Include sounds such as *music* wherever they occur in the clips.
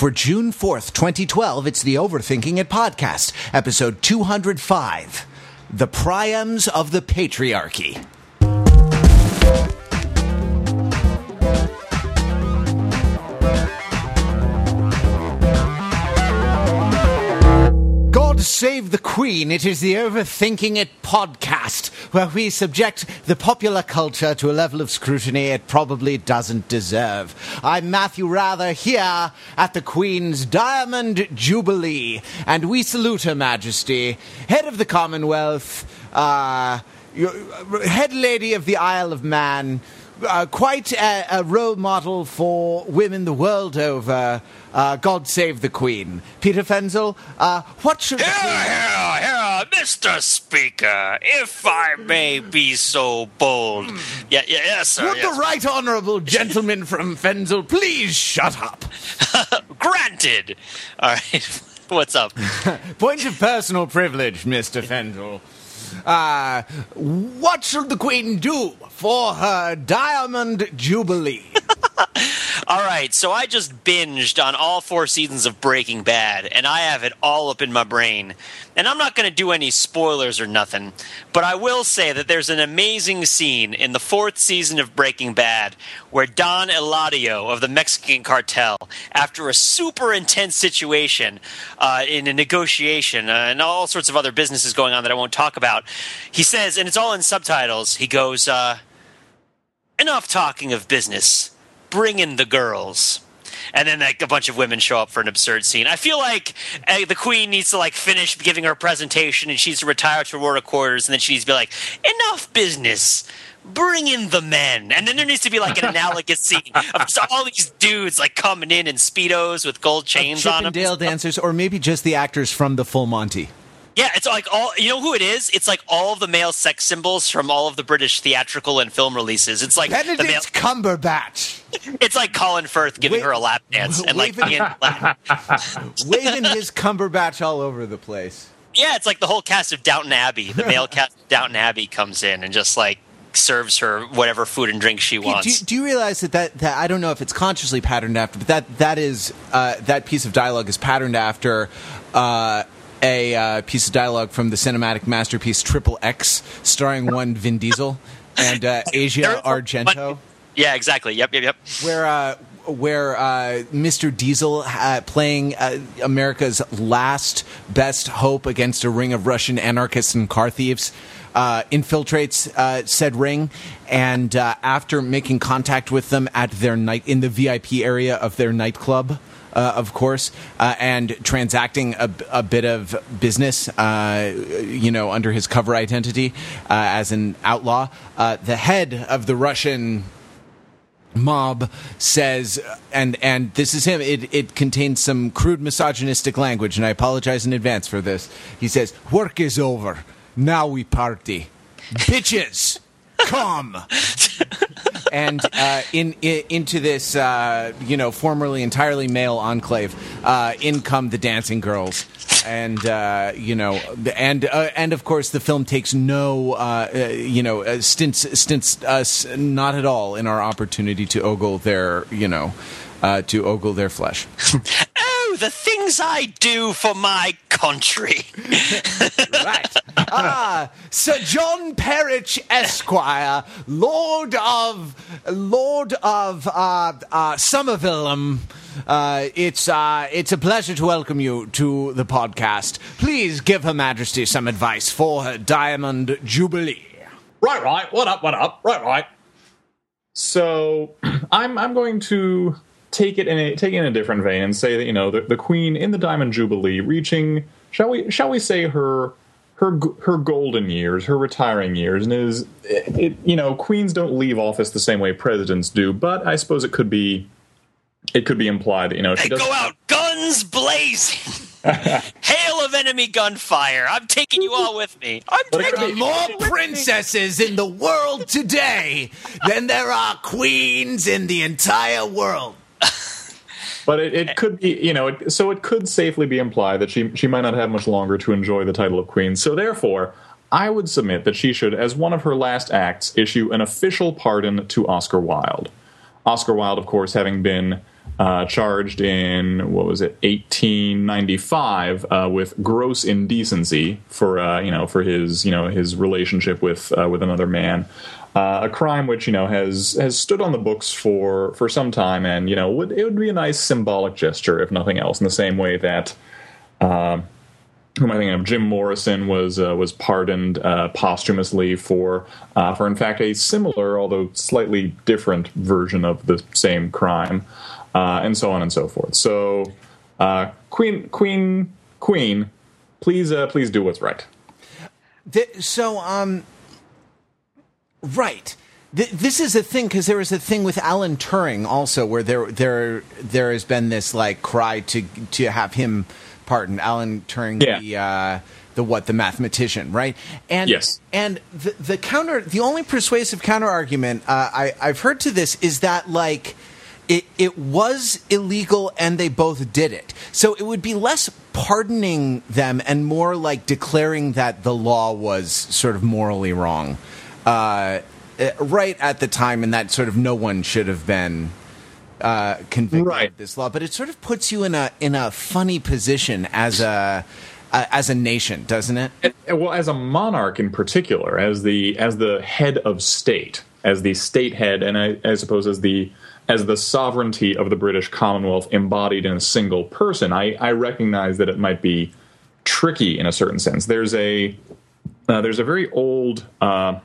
For June 4th, 2012, it's the Overthinking It podcast, episode 205 The Priams of the Patriarchy. Save the Queen. It is the Overthinking It podcast, where we subject the popular culture to a level of scrutiny it probably doesn't deserve. I'm Matthew Wrather here at the Queen's Diamond Jubilee, and we salute Her Majesty, Head of the Commonwealth, uh, Head Lady of the Isle of Man, uh, quite a, a, role model for women the world over. Uh, God save the Queen. Peter Fenzel, uh, what should. Here, here, here, Mr. Speaker, if I may be so bold. Yeah, yeah, yes, sir. Would yes. the right honourable gentleman from Fenzel please shut up? *laughs* Granted. All right. *laughs* What's up? *laughs* Point of personal privilege, Mr. Fenzel. Uh, what should the Queen do for her Diamond Jubilee? *laughs* *laughs* all right, so I just binged on all four seasons of Breaking Bad, and I have it all up in my brain. And I'm not going to do any spoilers or nothing, but I will say that there's an amazing scene in the fourth season of Breaking Bad where Don Eladio of the Mexican cartel, after a super intense situation uh, in a negotiation uh, and all sorts of other businesses going on that I won't talk about, he says, and it's all in subtitles, he goes, uh, Enough talking of business. Bring in the girls and then like a bunch of women show up for an absurd scene. I feel like uh, the queen needs to like finish giving her presentation and she needs to retire to her quarters and then she needs to be like, enough business. Bring in the men, and then there needs to be like an *laughs* analogous scene of just all these dudes like coming in in speedos with gold chains on them. Dale dancers, or maybe just the actors from the Full Monty. Yeah, it's like all you know who it is. It's like all the male sex symbols from all of the British theatrical and film releases. It's like Benedict the male, Cumberbatch. *laughs* It's like Colin Firth giving Wa- her a lap dance and like waving, *laughs* waving his Cumberbatch all over the place. Yeah, it's like the whole cast of Downton Abbey. The male *laughs* cast of Downton Abbey comes in and just like serves her whatever food and drink she wants. Do, do, you realize that, that that I don't know if it's consciously patterned after, but that that is uh, that piece of dialogue is patterned after. Uh, a uh, piece of dialogue from the cinematic masterpiece Triple X, starring one Vin Diesel and uh, *laughs* Asia Argento. Yeah, exactly. Yep, yep, yep. Where uh, where uh, Mr. Diesel uh, playing uh, America's last best hope against a ring of Russian anarchists and car thieves. Uh, infiltrates uh, said ring, and uh, after making contact with them at their night in the VIP area of their nightclub, uh, of course, uh, and transacting a, a, bit of business, uh, you know, under his cover identity as an outlaw. the head of the Russian mob says and and this is him it, it contains some crude misogynistic language and i apologize in advance for this. He says work is over. Now we party. *laughs* Bitches come. And uh, in, in, into this uh, you know formerly entirely male enclave uh, in come the dancing girls. And uh, you know and uh, and of course the film takes no uh, you know stints stints us not at all in our opportunity to ogle their you know to ogle their flesh *laughs* the things I do for my country. *laughs* right. Ah, Sir John Perich Esquire, Lord of Lord of uh, uh, Somerville. Um, uh, it's uh, it's a pleasure to welcome you to the podcast. Please give Her Majesty some advice for her Diamond Jubilee. Right, right. What up? What up? Right, right. So, *clears throat* I'm I'm going to take it in a take it in a different vein and say that you know the, the queen in the diamond jubilee reaching shall we shall we say her her her golden years her retiring years and is it, it, you know queens don't leave office the same way presidents do but i suppose it could be it could be implied that you know she they go out guns blazing *laughs* Hail of enemy gunfire! I'm taking you all with me. I'm taking more princesses in the world today than there are queens in the entire world but it, it, could be, you know, it, so it could safely be implied that she she might not have much longer to enjoy the title of queen. So therefore, I would submit that she should, as one of her last acts, issue an official pardon to Oscar Wilde. Oscar Wilde, of course, having been uh, charged in what was it 1895 uh, with gross indecency for uh, you know for his you know his relationship with uh, with another man. Uh, a crime which you know has has stood on the books for for some time, and you know would, it would be a nice symbolic gesture if nothing else. In the same way that uh, who am I thinking of? Jim Morrison was uh, was pardoned uh, posthumously for uh, for in fact a similar, although slightly different version of the same crime uh, and so on and so forth. So, uh, Queen, Queen, Queen, please, uh, please do what's right. The, so, um, right. this is a thing because there was a thing with Alan Turing also, where there there there has been this like cry to to have him pardoned. Alan Turing, yeah. the uh, the what the mathematician, right? And yes, and the the counter, the only persuasive counter argument uh, I I've heard to this is that like it, it was illegal and they both did it. So it would be less pardoning them and more like declaring that the law was sort of morally wrong. Uh, eh, right at the time, and that sort of no one should have been uh, convicted right. of this law. But it sort of puts you in a in a funny position as a uh, as a nation, doesn't it? Well, as a monarch in particular, as the as the head of state, as the state head, and I, I suppose as the as the sovereignty of the British Commonwealth embodied in a single person, I, I recognize that it might be tricky in a certain sense. There's a uh, there's a very old uh,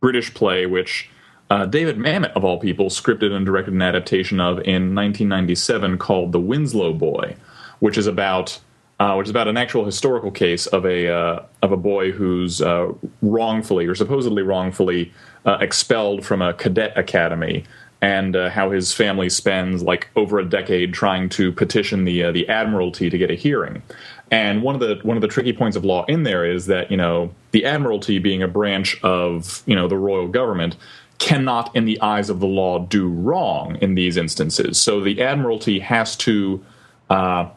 British play which uh, David Mamet, of all people, scripted and directed an adaptation of in 1997 called The Winslow Boy, which is about uh, which is about an actual historical case of a uh, of a boy who's uh, wrongfully or supposedly wrongfully uh, expelled from a cadet academy and uh, how his family spends like over a decade trying to petition the the admiralty to get a hearing. And one of the one of the tricky points of law in there is that you know the admiralty being a branch of you know the royal government cannot in the eyes of the law do wrong in these instances. So the admiralty has to uh,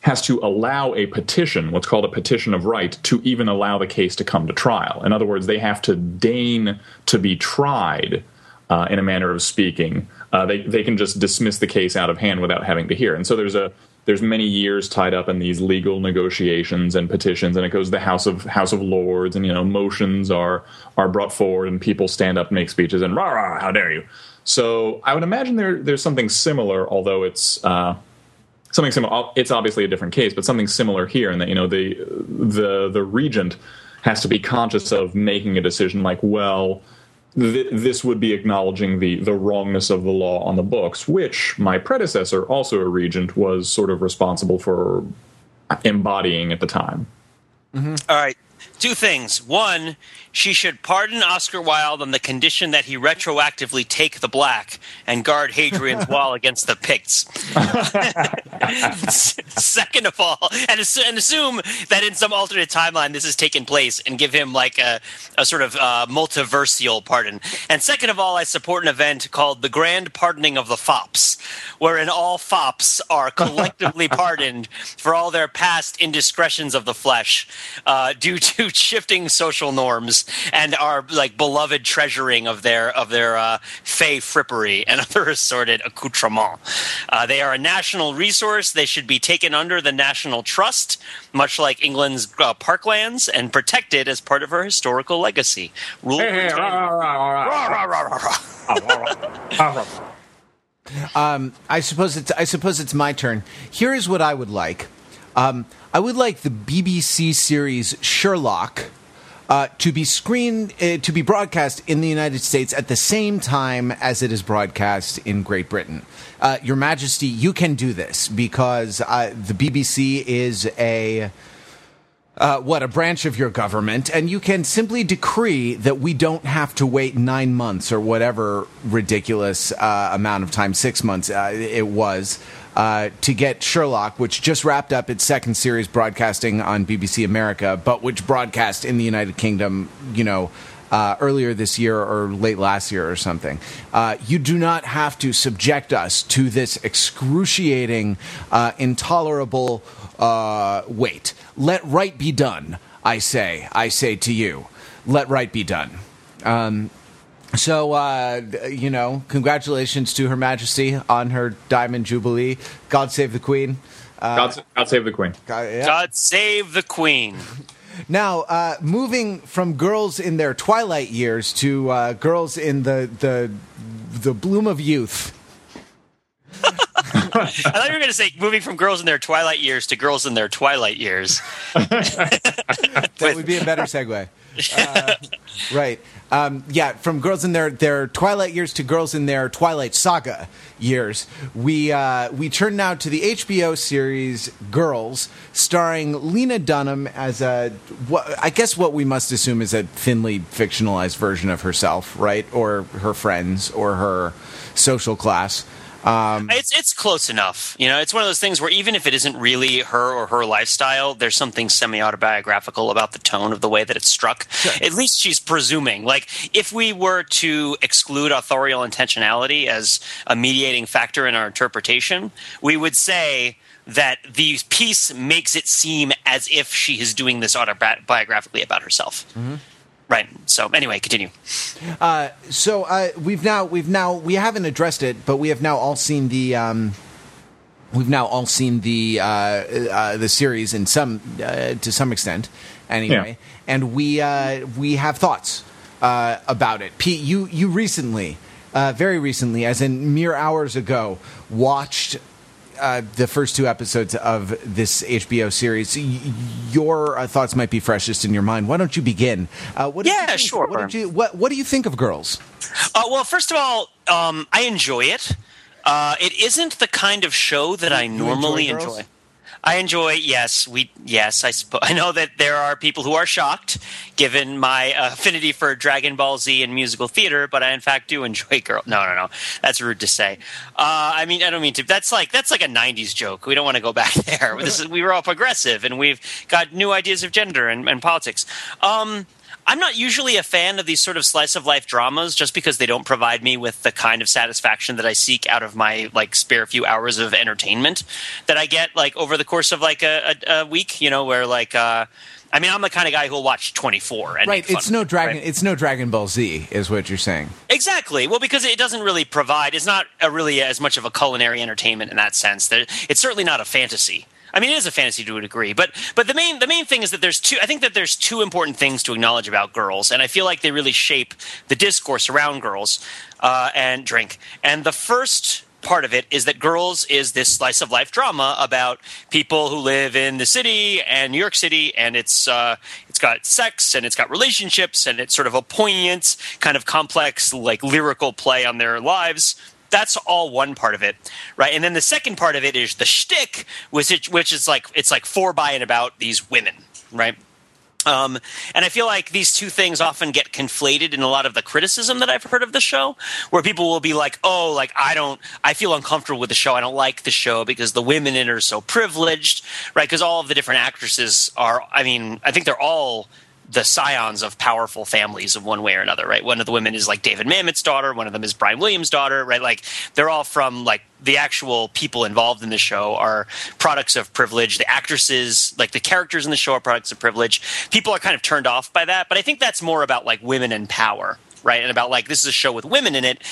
has to allow a petition, what's called a petition of right, to even allow the case to come to trial. In other words, they have to deign to be tried uh, in a manner of speaking. Uh, they they can just dismiss the case out of hand without having to hear. And so there's a there's many years tied up in these legal negotiations and petitions, and it goes to the House of House of Lords, and you know motions are are brought forward, and people stand up and make speeches, and rah rah, how dare you! So I would imagine there there's something similar, although it's. Uh, something similar. It's obviously a different case, but something similar here, in that you know the the the regent has to be conscious of making a decision like, well, th- this would be acknowledging the the wrongness of the law on the books, which my predecessor, also a regent, was sort of responsible for embodying at the time. Mm-hmm. All right, two things. One, she should pardon Oscar Wilde on the condition that he retroactively take the black and guard Hadrian's *laughs* Wall against the Picts. *laughs* Second of all, and, and, assume that in some alternate timeline this has taken place and give him like a, a sort of uh, multiversial pardon. And second of all, I support an event called the Grand Pardoning of the Fops, wherein all fops are collectively *laughs* pardoned for all their past indiscretions of the flesh uh, due to shifting social norms and our like beloved treasuring of their of their uh, fey frippery and *laughs* other assorted accoutrements. Uh, they are a national resource. They should be taken under the national trust, much like England's uh, parklands, and protected as part of our historical legacy. Rule. Hey, um, I suppose it's I suppose it's my turn. Here is what I would like. Um, I would like the BBC series Sherlock uh, to be screened, uh, to be broadcast in the United States at the same time as it is broadcast in Great Britain. Uh, Your Majesty, you can do this because uh, the BBC is a. Uh, what a branch of your government, and you can simply decree that we don't have to wait nine months or whatever ridiculous uh, amount of time, six months it was, uh, to get Sherlock, which just wrapped up its second series broadcasting on BBC America, but which broadcast in the United Kingdom, you know, uh, earlier this year or late last year or something. Uh, you do not have to subject us to this excruciating, uh, intolerable uh, wait. Let right be done, I say. I say to you. Let right be done. Um, So, uh, you know, congratulations to Her Majesty on her Diamond Jubilee. God save the Queen. Uh, God, God, save the Queen. God, yeah. God save the Queen. *laughs* Now, uh, moving from girls in their twilight years to uh, girls in the the the bloom of youth. *laughs* I thought you were going to say moving from girls in their twilight years to girls in their twilight years. *laughs* that would be a better segue. Uh, right. Um, yeah, from girls in their, their Twilight years to girls in their Twilight Saga years. We uh, we turn now to the HBO series Girls, starring Lena Dunham as a what I guess what we must assume is a thinly fictionalized version of herself, right, or her friends, or her social class. Um, it's it's close enough. You know, it's one of those things where even if it isn't really her or her lifestyle, there's something semi autobiographical about the tone of the way that it's struck. Sure. At least she's presuming. Like, if we were to exclude authorial intentionality as a mediating factor in our interpretation, we would say that the piece makes it seem as if she is doing this autobiographically about herself. Mm-hmm. Right. So anyway, continue. Uh, so uh, we've now we've now we haven't addressed it, but we have now all seen the. Um, we've now all seen the uh, uh the series in some uh, to some extent, anyway, yeah. and we uh, we have thoughts about it. Pete, you you recently, very recently, as in mere hours ago, watched uh, the first two episodes of this HBO series. Your uh, thoughts might be freshest in your mind. Why don't you begin? Uh, what yeah, you sure. What, you, what, what, do you think of Girls? Uh, well, first of all, um, I enjoy it. Uh, it isn't the kind of show that you, I normally enjoy, enjoy. I enjoy. Yes, we. Yes, I suppose. *laughs* I know that there are people who are shocked, given my affinity for Dragon Ball Z and musical theater. But I, in fact, do enjoy girl. No, no, no. That's rude to say. Uh, I mean, I don't mean to. That's like that's like a '90s joke. We don't want to go back *laughs* there. We were all progressive, and we've got new ideas of gender and, and politics. Um, I'm not usually a fan of these sort of slice of life dramas just because they don't provide me with the kind of satisfaction that I seek out of my like spare few hours of entertainment that I get like over the course of like a, a, a week, you know, where like uh I mean, I'm the kind of guy who'll watch 24. right. It's no Dragon. Right? It's no Dragon Ball Z, is what you're saying. Exactly. Well, because it doesn't really provide. It's not really as much of a culinary entertainment in that sense. It's certainly not a fantasy. I mean, it is a fantasy to a degree, but but the main the main thing is that there's two. I think that there's two important things to acknowledge about girls, and I feel like they really shape the discourse around girls uh, and drink. And the first part of it is that Girls is this slice of life drama about people who live in the city and New York City, and it's uh, it's got sex and it's got relationships, and it's sort of a poignant, kind of complex, like lyrical play on their lives that's all one part of it, right? And then the second part of it is the shtick, which which is like it's like for by and about these women, right? Um, and I feel like these two things often get conflated in a lot of the criticism that I've heard of the show, where people will be like, "Oh, like I don't, I feel uncomfortable with the show. I don't like the show because the women in it are so privileged, right? Because all of the different actresses are, I mean, I think they're all the scions of powerful families of one way or another, right? One of the women is like David Mamet's daughter, one of them is Brian Williams' daughter, right? Like they're all from like the actual people involved in the show are products of privilege. The actresses, like the characters in the show are products of privilege. People are kind of turned off by that, but I think that's more about like women and power, right? And about like this is a show with women in it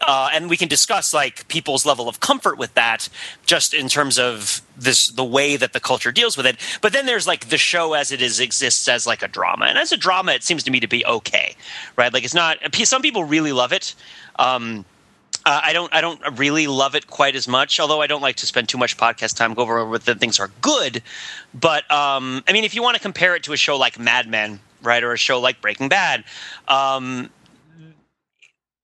uh, and we can discuss like people's level of comfort with that just in terms of this the way that the culture deals with it but then there's like the show as it is exists as like a drama and as a drama it seems to me to be okay right like it's not some people really love it um, uh, I don't. I don't really love it quite as much. Although I don't like to spend too much podcast time go over whether things are good. But um, I mean, if you want to compare it to a show like Mad Men, right, or a show like Breaking Bad, um,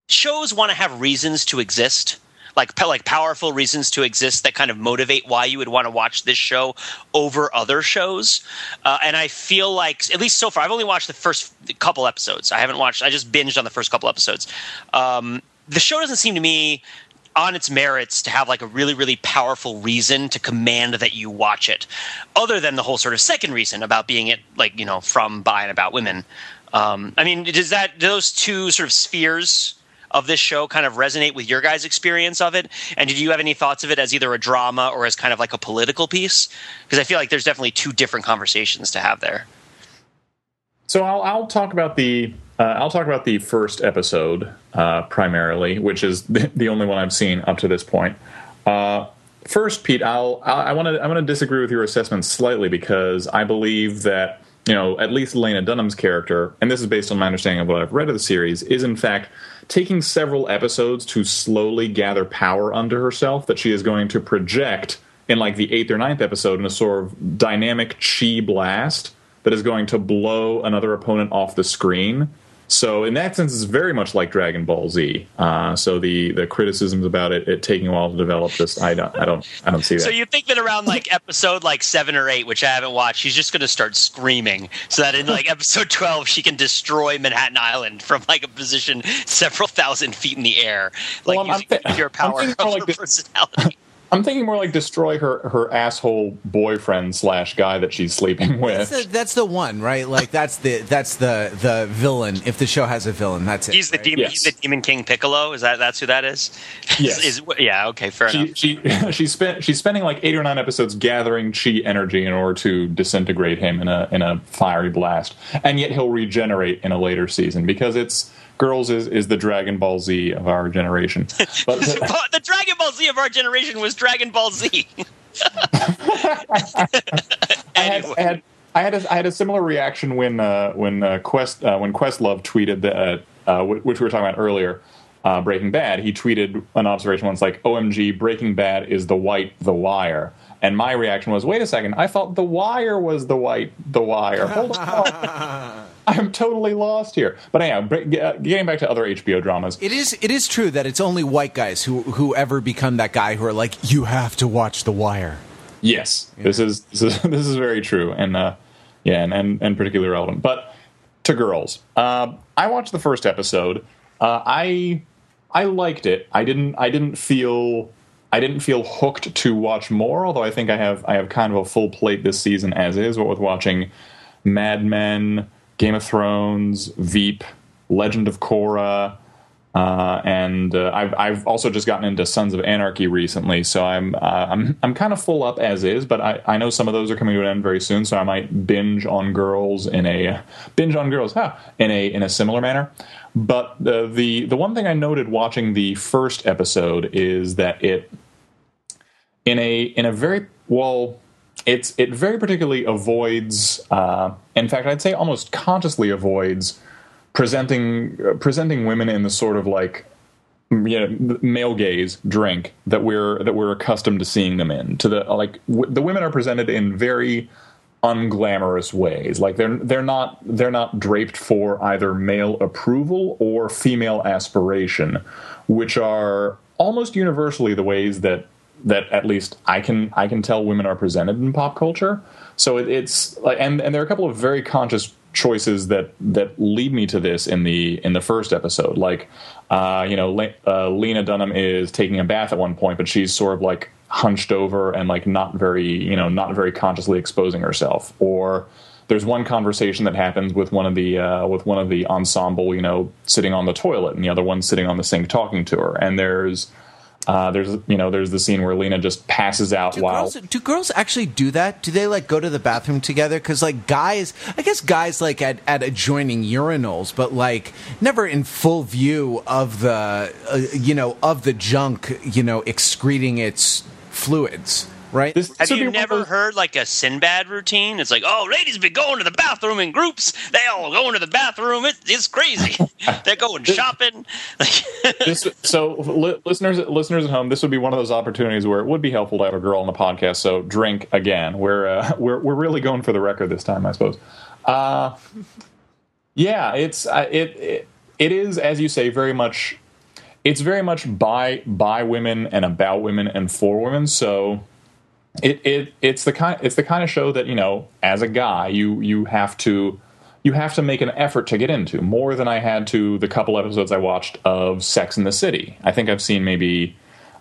shows want to have reasons to exist like like powerful reasons to exist that kind of motivate why you would want to watch this show over other shows. Uh, and I feel like at least so far, I've only watched the first couple episodes. I haven't watched. I just binged on the first couple episodes. Um, the show doesn't seem to me on its merits to have like a really really powerful reason to command that you watch it other than the whole sort of second reason about being it like you know from by and about women um, i mean does that those two sort of spheres of this show kind of resonate with your guys' experience of it? And did you have any thoughts of it as either a drama or as kind of like a political piece? Because I feel like there's definitely two different conversations to have there. So I'll, I'll talk about the uh, I'll talk about the first episode uh, primarily, which is the, *laughs* only one I've seen up to this point. Uh, first, Pete, I'll, I want to I want to disagree with your assessment slightly because I believe that you know at least Lena Dunham's character, and this is based on my understanding of what I've read of the series, is in fact taking several episodes to slowly gather power under herself that she is going to project in like the eighth or ninth episode in a sort of dynamic chi blast that is going to blow another opponent off the screen. So in that sense, it's very much like Dragon Ball Z. Uh, so the the criticisms about it, it taking a while to develop this, I don't, I don't, I don't see that. So you think that around like *laughs* episode like seven or eight, which I haven't watched, she's just going to start screaming, so that in like episode twelve, she can destroy Manhattan Island from like a position several thousand feet in the air, like well, using th- pure power *laughs* of like her personality. I'm thinking more like destroy her her asshole boyfriend slash guy that she's sleeping with. That's the, that's the, one, right? Like that's the that's the the villain. If the show has a villain, that's it. He's the right? demon. Yes. He's the demon king Piccolo. Is that that's who that is? Yes. is, yeah. Okay. Fair she, enough. She *laughs* she spent she's spending like eight or nine episodes gathering chi energy in order to disintegrate him in a in a fiery blast, and yet he'll regenerate in a later season because it's Girls is, is the Dragon Ball Z of our generation. *laughs* But *laughs* the, the Dragon Ball Z of our generation was Dragon Ball Z. *laughs* I, had, I, had, I had a, I had a similar reaction when uh, when uh, Quest uh, when Questlove tweeted that uh, which we were talking about earlier. Uh, Breaking Bad, he tweeted an observation once like, "OMG, Breaking Bad is the white The Wire," and my reaction was, "Wait a second, I thought The Wire was the white The Wire." Hold on. I'm totally lost here. But anyhow, getting back to other HBO dramas, it is it is true that it's only white guys who who ever become that guy who are like, you have to watch The Wire. Yes, yeah. this is this is *laughs* this is very true, and uh, yeah, and, and and particularly relevant. But to girls, uh, I watched the first episode. Uh, I I liked it. I didn't I didn't feel I didn't feel hooked to watch more. Although I think I have I have kind of a full plate this season as is. What with watching Mad Men. Game of Thrones, Veep, Legend of Korra, uh, and uh, I've I've also just gotten into Sons of Anarchy recently, so I'm uh, I'm I'm kind of full up as is, but I, I know some of those are coming to an end very soon, so I might binge on Girls in a binge on Girls, huh, in a in a similar manner. But the the the one thing I noted watching the first episode is that it in a in a very well it's it very particularly avoids. Uh, in fact, I'd say almost consciously avoids presenting uh, presenting women in the sort of like you know, male gaze drink that we're that we're accustomed to seeing them in. To the like w- the women are presented in very unglamorous ways. Like they're they're not they're not draped for either male approval or female aspiration, which are almost universally the ways that that at least I can I can tell women are presented in pop culture. So it, it's like, and and there are a couple of very conscious choices that that lead me to this in the in the first episode. Like, uh, you know, Le- uh, Lena Dunham is taking a bath at one point, but she's sort of like hunched over and like not very you know not very consciously exposing herself. Or there's one conversation that happens with one of the uh, with one of the ensemble, you know, sitting on the toilet, and the other one sitting on the sink talking to her. And there's uh, there's you know there's the scene where Lena just passes out do while girls, do girls actually do that? Do they like go to the bathroom together? Because like guys, I guess guys like at, at adjoining urinals, but like never in full view of the uh, you know of the junk you know excreting its fluids right? This, Have you never heard like a Sinbad routine? It's like, oh, ladies be going to the bathroom in groups. They all go into the bathroom. It, it's crazy. *laughs* They're going shopping. *laughs* this, so, li- listeners, listeners at home, this would be one of those opportunities where it would be helpful to have a girl on the podcast. So, drink again. We're uh, *laughs* we're we're really going for the record this time, I suppose. Uh, yeah, it's uh, it, it it is as you say very much. It's very much by by women and about women and for women. So it, it it's the kind it's the kind of show that you know as a guy you you have to you have to make an effort to get into more than I had to the couple episodes I watched of Sex in the City. I think I've seen maybe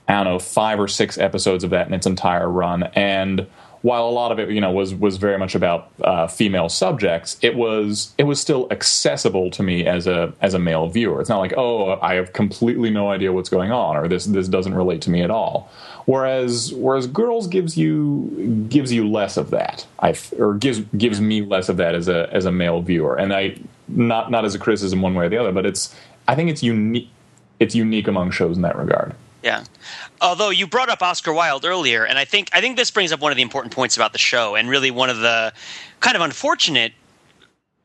I don't know five or six episodes of that in its entire run, and while a lot of it you know was was very much about uh, female subjects, it was it was still accessible to me as a as a male viewer. It's not like oh I have completely no idea what's going on or this this doesn't relate to me at all. Whereas whereas girls gives you gives you less of that. I or gives gives me less of that as a as a male viewer. And I not not as a criticism one way or the other, but it's I think it's unique. It's unique among shows in that regard. Yeah. Although you brought up Oscar Wilde earlier, and I think I think this brings up one of the important points about the show, and really one of the kind of unfortunate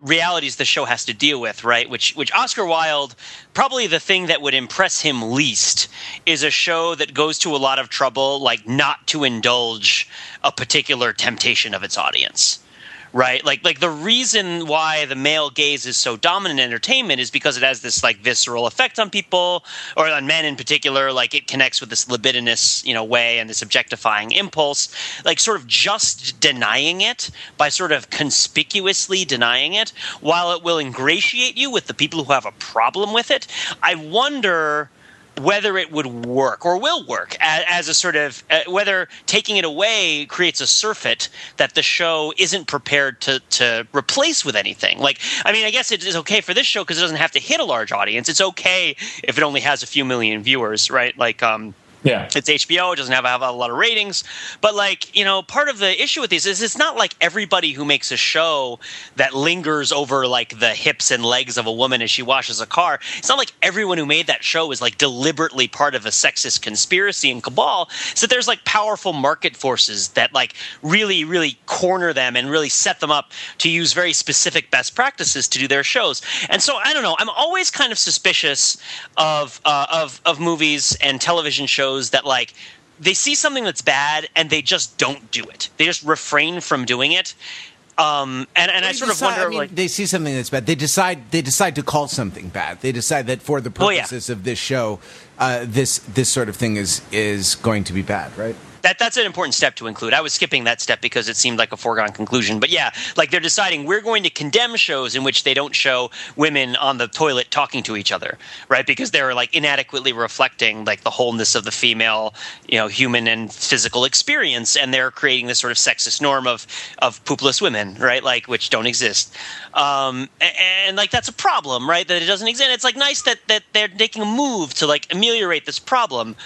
realities the show has to deal with, right? Which which Oscar Wilde probably the thing that would impress him least is a show that goes to a lot of trouble like not to indulge a particular temptation of its audience right? Like like the reason why the male gaze is so dominant in entertainment is because it has this like visceral effect on people or on men in particular. Like it connects with this libidinous you know way and this objectifying impulse. Like sort of just denying it by sort of conspicuously denying it, while it will ingratiate you with the people who have a problem with it. I wonder whether it would work or will work as, as a sort of uh, whether taking it away creates a surfeit that the show isn't prepared to to replace with anything. Like, I mean, I guess it is okay for this show because it doesn't have to hit a large audience. It's okay if it only has a few million viewers, right? Like, um, yeah. It's HBO. It doesn't have, have a lot of ratings. But, like, you know, part of the issue with these is it's not like everybody who makes a show that lingers over, like, the hips and legs of a woman as she washes a car. It's not like everyone who made that show is, like, deliberately part of a sexist conspiracy and cabal. So there's, like, powerful market forces that, like, really, really corner them and really set them up to use very specific best practices to do their shows. And so, I don't know. I'm always kind of suspicious of, uh, of, of movies and television shows shows that like they see something that's bad and they just don't do it. They just refrain from doing it. Um, and, and I sort decide, of wonder, I mean, like, they see something that's bad. They decide they decide to call something bad. They decide that for the Oh, yeah. purposes of this show, uh, this this sort of thing is is going to be bad, right? That that's an important step to include. I was skipping that step because it seemed like a foregone conclusion. But yeah, like they're deciding we're going to condemn shows in which they don't show women on the toilet talking to each other, right? Because they're like inadequately reflecting like the wholeness of the female, you know, human and physical experience, and they're creating this sort of sexist norm of of poopless women, right? Like which don't exist. Um, and, and like that's a problem, right? That it doesn't exist. It's like nice that that they're making a move to like ameliorate this problem,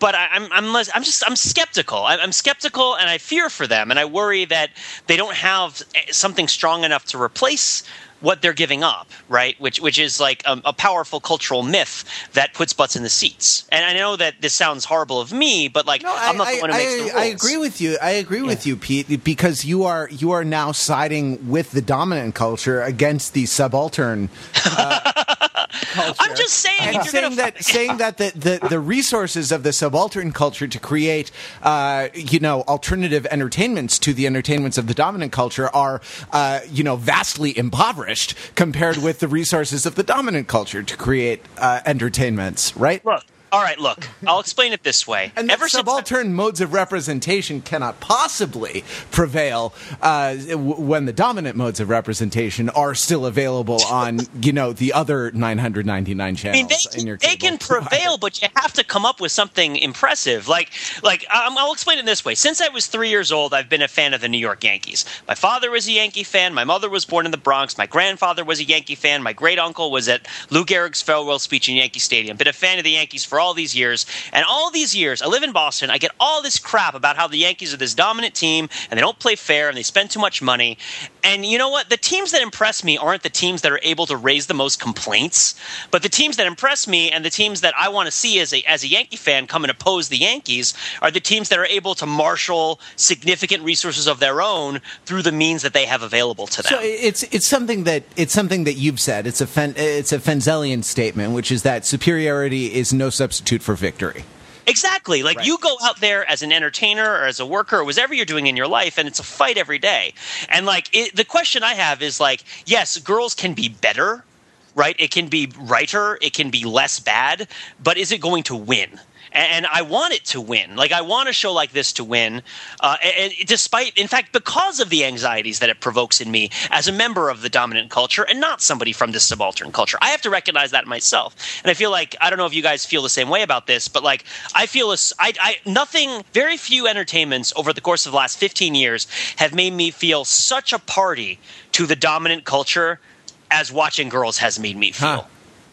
but I, I'm I'm less, I'm just I'm skeptical. I- I'm skeptical, and I fear for them, and I worry that they don't have eh, something strong enough to replace what they're giving up, right? Which which is like a, a powerful cultural myth that puts butts in the seats. And I know that this sounds horrible of me, but like I'm not the one who makes the rules. I agree with you. I agree with you, Pete, because you are you are now siding with the dominant culture against the subaltern. Uh, *laughs* culture. I'm just saying, and you're saying gonna that saying that the, the, the *laughs* resources of the subaltern culture to create uh, you know alternative entertainments to the entertainments of the dominant culture are uh, you know vastly impoverished compared with the resources of the dominant culture to create uh, entertainments, right? Look, all right, look, I'll explain it this way. And Ever subaltern modes of representation cannot possibly prevail uh, w- when the dominant modes of representation are still available *laughs* on, you know, the other 999 channels I mean, they, in your they can prevail, but you have to come up with something impressive. Like, like um, I'll explain it this way. Since I was three years old, I've been a fan of the New York Yankees. My father was a Yankee fan. My mother was born in the Bronx. My grandfather was a Yankee fan. My great uncle was at Lou Gehrig's farewell speech in Yankee Stadium. Been a fan of the Yankees for all these years, and all these years, I live in Boston. I get all this crap about how the Yankees are this dominant team and they don't play fair and they spend too much money. And you know what? The teams that impress me aren't the teams that are able to raise the most complaints, but the teams that impress me and the teams that I want to see as a as a Yankee fan come and oppose the Yankees are the teams that are able to marshal significant resources of their own through the means that they have available to them. So it's it's something that it's something that you've said. It's a Fen, it's a Fenzelian statement, which is that superiority is no substitute for victory. Exactly. Like Right. you go out there as an entertainer or as a worker or whatever you're doing in your life, and it's a fight every day. And like it, the question I have is like, yes, girls can be better, right? It can be righter, it can be less bad, but is it going to win? And I want it to win. Like I want a show like this to win, uh, and despite, in fact, because of the anxieties that it provokes in me as a member of the dominant culture and not somebody from this subaltern culture. I have to recognize that myself, and I feel like I don't know if you guys feel the same way about this, but like I feel a I I nothing, very few entertainments over the course of the last fifteen years have made me feel such a party to the dominant culture as watching girls has made me feel. Huh.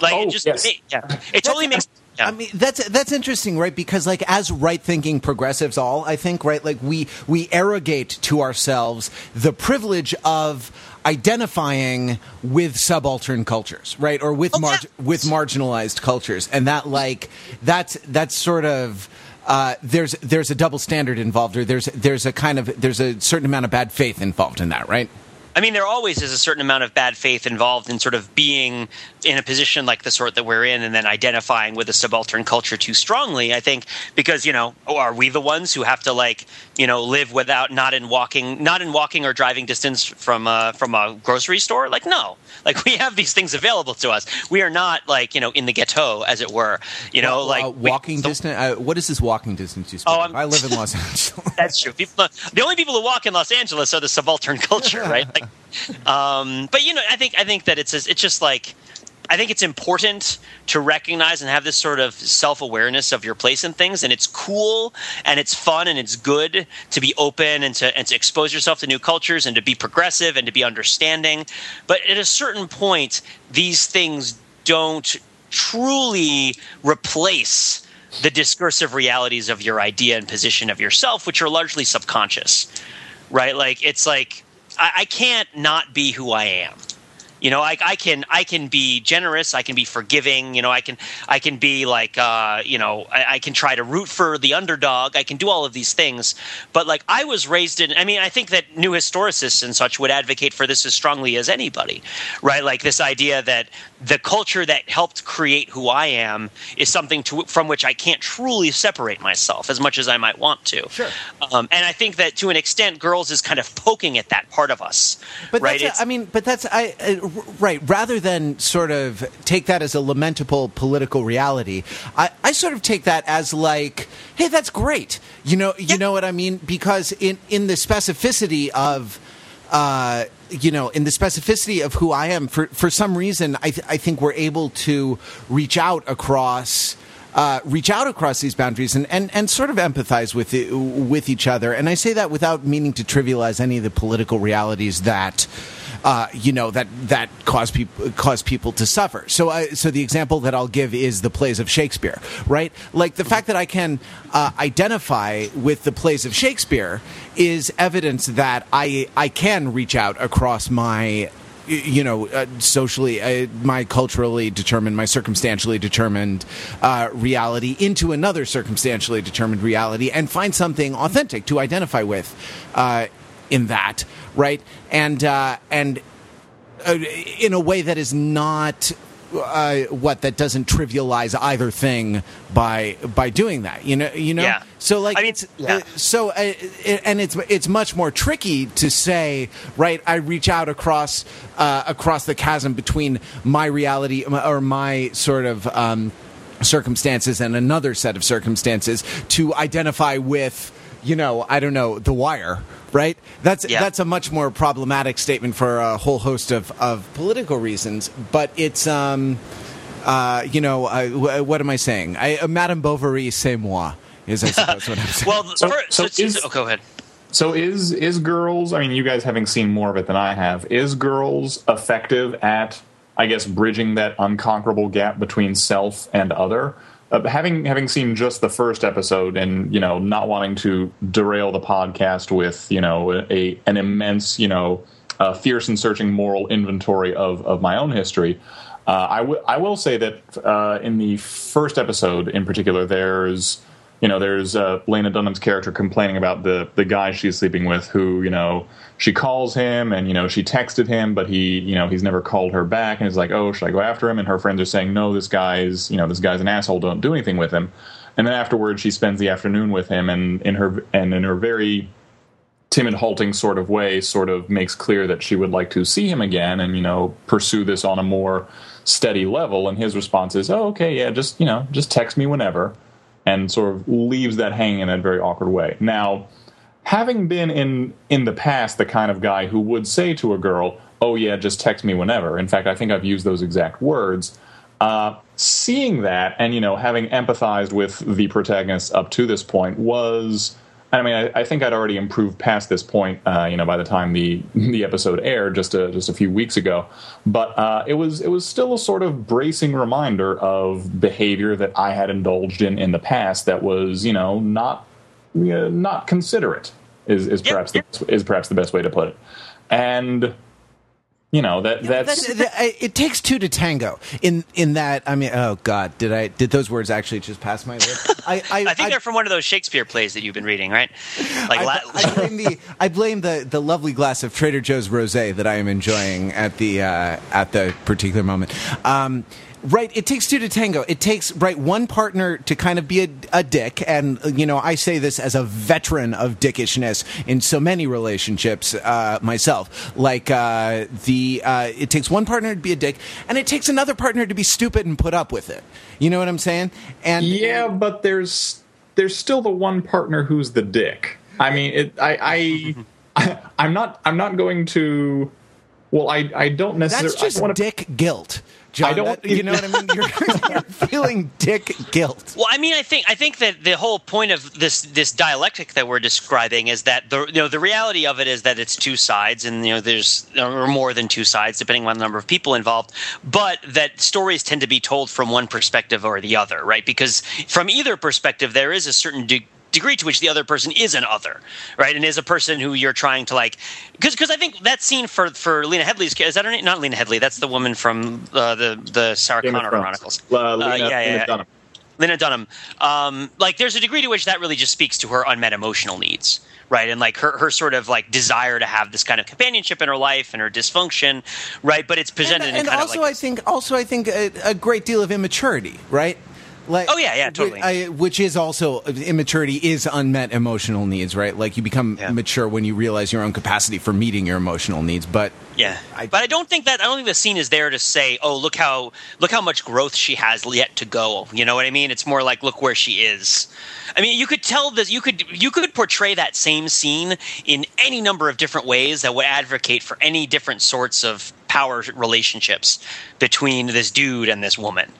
Like Oh, it just, yes. it- yeah, it totally makes Yeah. I mean that's that's interesting, right? Because like as right-thinking progressives, all I think, right? Like we we arrogate to ourselves the privilege of identifying with subaltern cultures, right, or with Oh, mar- yeah. with marginalized cultures, and that like that's that's sort of. Uh, there's there's a double standard involved, or there's there's a kind of there's a certain amount of bad faith involved in that, right? I mean, there always is a certain amount of bad faith involved in sort of being in a position like the sort that we're in and then identifying with a subaltern culture too strongly. I think because, you know, are we the ones who have to like, you know, live without not in walking, not in walking or driving distance from a, from a grocery store? Like, no. Like we have these things available to us. We are not like, you know, in the ghetto as it were. You know, Well, like uh, we- walking so- distance. Uh, what is this walking distance you speak? Oh, of? I'm- I live in *laughs* Los Angeles. That's true. People, the only people who walk in Los Angeles are the subaltern *laughs* culture, right? Like, *laughs* um, but you know, I think I think that it's it's just like I think it's important to recognize and have this sort of self awareness of your place in things, and it's cool and it's fun and it's good to be open and to and to expose yourself to new cultures and to be progressive and to be understanding. But at a certain point, these things don't truly replace the discursive realities of your idea and position of yourself, which are largely subconscious, right? Like it's like I, I can't not be who I am. You know, I, I can I can be generous. I can be forgiving. You know, I can I can be like uh, you know I, I can try to root for the underdog. I can do all of these things. But like I was raised in. I mean, I think that new historicists and such would advocate for this as strongly as anybody, right? Like this idea that the culture that helped create who I am is something to, from which I can't truly separate myself as much as I might want to. Sure. Um, and I think that to an extent, girls is kind of poking at that part of us. But right? that's, I mean, but that's I uh, right. Rather than sort of take that as a lamentable political reality, I, I sort of take that as like, hey, that's great. You know, you know what I mean? Because in in the specificity of. Uh, you know, in the specificity of who I am, for for some reason, I th- I think we're able to reach out across uh, reach out across these boundaries and, and, and sort of empathize with with each other. And I say that without meaning to trivialize any of the political realities that. Uh, you know that that cause people cause people to suffer. So, I, so the example that I'll give is the plays of Shakespeare, right? Like the fact that I can uh, identify with the plays of Shakespeare is evidence that I I can reach out across my you know, uh, socially, uh, my culturally determined, my circumstantially determined uh, reality into another circumstantially determined reality and find something authentic to identify with uh, in that, right? And uh, and uh, in a way that is not uh, what that doesn't trivialize either thing by by doing that. You know, you know. Yeah. So like, I mean, it's, yeah. uh, so uh, it- and it's it's much more tricky to say, right? I reach out across uh, across the chasm between my reality or my sort of. Um, circumstances and another set of circumstances to identify with you know i don't know the wire right that's Yeah. that's a much more problematic statement for a whole host of, of political reasons but it's um uh you know uh, wh- what am i saying I, uh, madame bovary c'est moi is i suppose what i'm *laughs* saying Well, So- for, so so, is- oh, go ahead. So is is girls? I mean, you guys having seen more of it than I have. Is girls effective at, I guess, bridging that unconquerable gap between self and other? Uh, having having seen just the first episode, and you know, not wanting to derail the podcast with you know a an immense you know uh, fierce and searching moral inventory of of my own history. Uh, I wi- I will say that uh, in the first episode, in particular, there's you know, there's uh, Lena Dunham's character complaining about the the guy she's sleeping with, who you know she calls him and you know she texted him, but he you know he's never called her back, and is like, oh, should I go after him? And her friends are saying, no, this guy's you know this guy's an asshole. Don't do anything with him. And then afterwards, she spends the afternoon with him, and in her and in her very timid, halting sort of way, sort of makes clear that she would like to see him again and you know pursue this on a more steady level. And his response is, "Oh, okay, yeah, just you know, just text me whenever," and sort of leaves that hanging in that very awkward way. Now, having been in in the past the kind of guy who would say to a girl, "Oh yeah, just text me whenever." In fact, I think I've used those exact words. Uh, seeing that and you know having empathized with the protagonist up to this point was I mean, I, I, think I'd already improved past this point, uh, you know, by the time the *laughs* the episode aired just a, just a few weeks ago. But uh, it was it was still a sort of bracing reminder of behavior that I had indulged in in the past that was, you know, not not considerate is is perhaps. The, is perhaps the best way to put it. And you know that that's that, that, it takes two to tango. In in that i mean oh god did i did those words actually just pass my lips? *laughs* I I, I, think I, they're from one of those shakespeare plays that you've been reading right? Like I, la- I blame the i blame the the lovely glass of trader joe's rosé that i am enjoying at the uh, at the particular moment. Um, Right, it takes two to tango. It takes right one partner to kind of be a, a, dick, and you know I say this as a veteran of dickishness in so many relationships uh, myself. Like uh, the, uh, it takes one partner to be a dick, and it takes another partner to be stupid and put up with it. You know what I'm saying? And yeah, but there's there's still the one partner who's the dick. I mean, it, I, I, I *laughs* I'm not I'm not going to. Well, I I don't necessarily. That's just wanna, dick guilt. John, I don't. That, you know what I mean? You're, *laughs* you're, *laughs* feeling dick guilt. Well, I mean, I think I think that the whole point of this this dialectic that we're describing is that the you know the reality of it is that it's two sides, and you know there's or more than two sides depending on the number of people involved, but that stories tend to be told from one perspective or the other, right? Because from either perspective, there is a certain de- degree to which the other person is an other, right? And is a person who you're trying to like, because because I think that scene for for Lena Headey's is that her name? Not Lena Headey. That's the woman from uh, the the Sarah Game Connor Chronicles. Uh, Lena, uh, yeah, yeah, Lena Dunham. Lena Dunham. Um, like, there's a degree to which that really just speaks to her unmet emotional needs right and like her, her sort of like desire to have this kind of companionship in her life and her dysfunction right but it's presented and, and also like i think also i think a, a, great deal of immaturity right like, oh yeah, yeah, totally. I, which is also immaturity is unmet emotional needs, right? Like you become yeah. mature when you realize your own capacity for meeting your emotional needs. But yeah, I, but I don't think that I don't think the scene is there to say, oh, look how look how much growth she has yet to go. You know what I mean? It's more like look where she is. I mean, you could tell this. You could you could portray that same scene in any number of different ways that would advocate for any different sorts of power relationships between this dude and this woman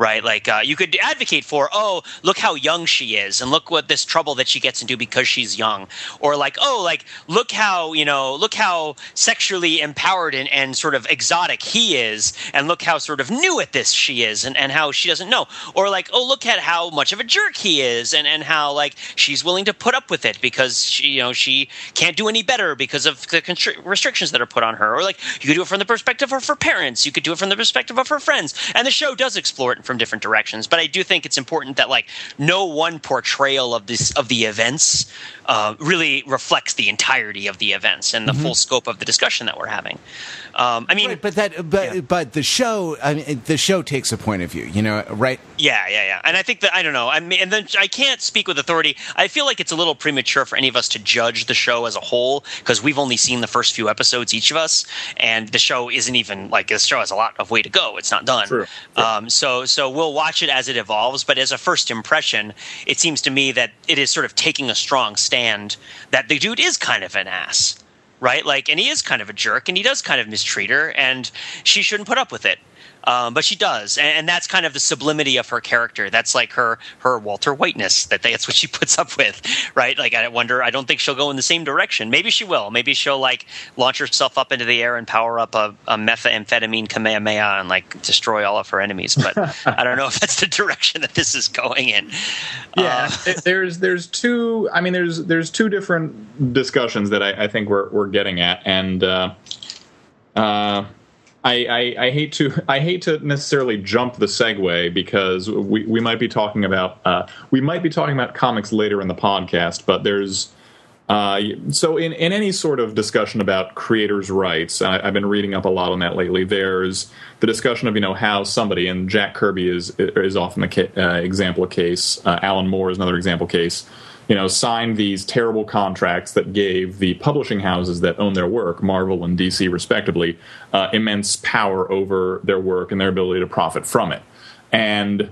right? Like uh, you could advocate for, oh, look how young she is, and look what this trouble that she gets into because she's young, or like, oh, like look how you know, look how sexually empowered and, and sort of exotic he is, and look how sort of new at this she is, and, and how she doesn't know, or like, oh, look at how much of a jerk he is, and and how like she's willing to put up with it because she, you know, she can't do any better because of the constri- restrictions that are put on her, or like you could do it from the perspective of her parents, you could do it from the perspective of her friends, and the show does explore it from different directions. But I do think it's important that like no one portrayal of this of the events uh, really reflects the entirety of the events and the mm-hmm. full scope of the discussion that we're having. Um, I mean, right, but that, but yeah. but the show, I mean, the show takes a point of view, you know, right? Yeah, yeah, yeah. And I think that I don't know. I mean, and then I can't speak with authority. I feel like it's a little premature for any of us to judge the show as a whole because we've only seen the first few episodes, each of us, and the show isn't even like the show has a lot of way to go. It's not done. True. True. Um, so so we'll watch it as it evolves. But as a first impression, it seems to me that it is sort of taking a strong stand that the dude is kind of an ass right? Like, and he is kind of a jerk, and he does kind of mistreat her, and she shouldn't put up with it. Um, but she does, and, and, that's kind of the sublimity of her character. That's like her her Walter Whiteness. That that's what she *laughs* puts up with, right? Like I wonder. I don't think she'll go in the same direction. Maybe she will. Maybe she'll like launch herself up into the air and power up a, a methamphetamine kamehameha and like destroy all of her enemies. But *laughs* I don't know if that's the direction that this is going in. Yeah, uh, *laughs* there's there's two. I mean, there's there's two different discussions that I, I think we're we're getting at, and. Uh, uh, I, I, I, hate to *laughs* I hate to necessarily jump the segue because we, we might be talking about uh, we might be talking about comics later in the podcast, but there's uh, so in, in any sort of discussion about creators' rights, I, have been reading up a lot on that lately. There's the discussion of you know how somebody and Jack Kirby is is often the ca- uh, example case. Uh, Alan Moore is another example case you know, signed these terrible contracts that gave the publishing houses that own their work, Marvel and DC respectively, uh, immense power over their work and their ability to profit from it. And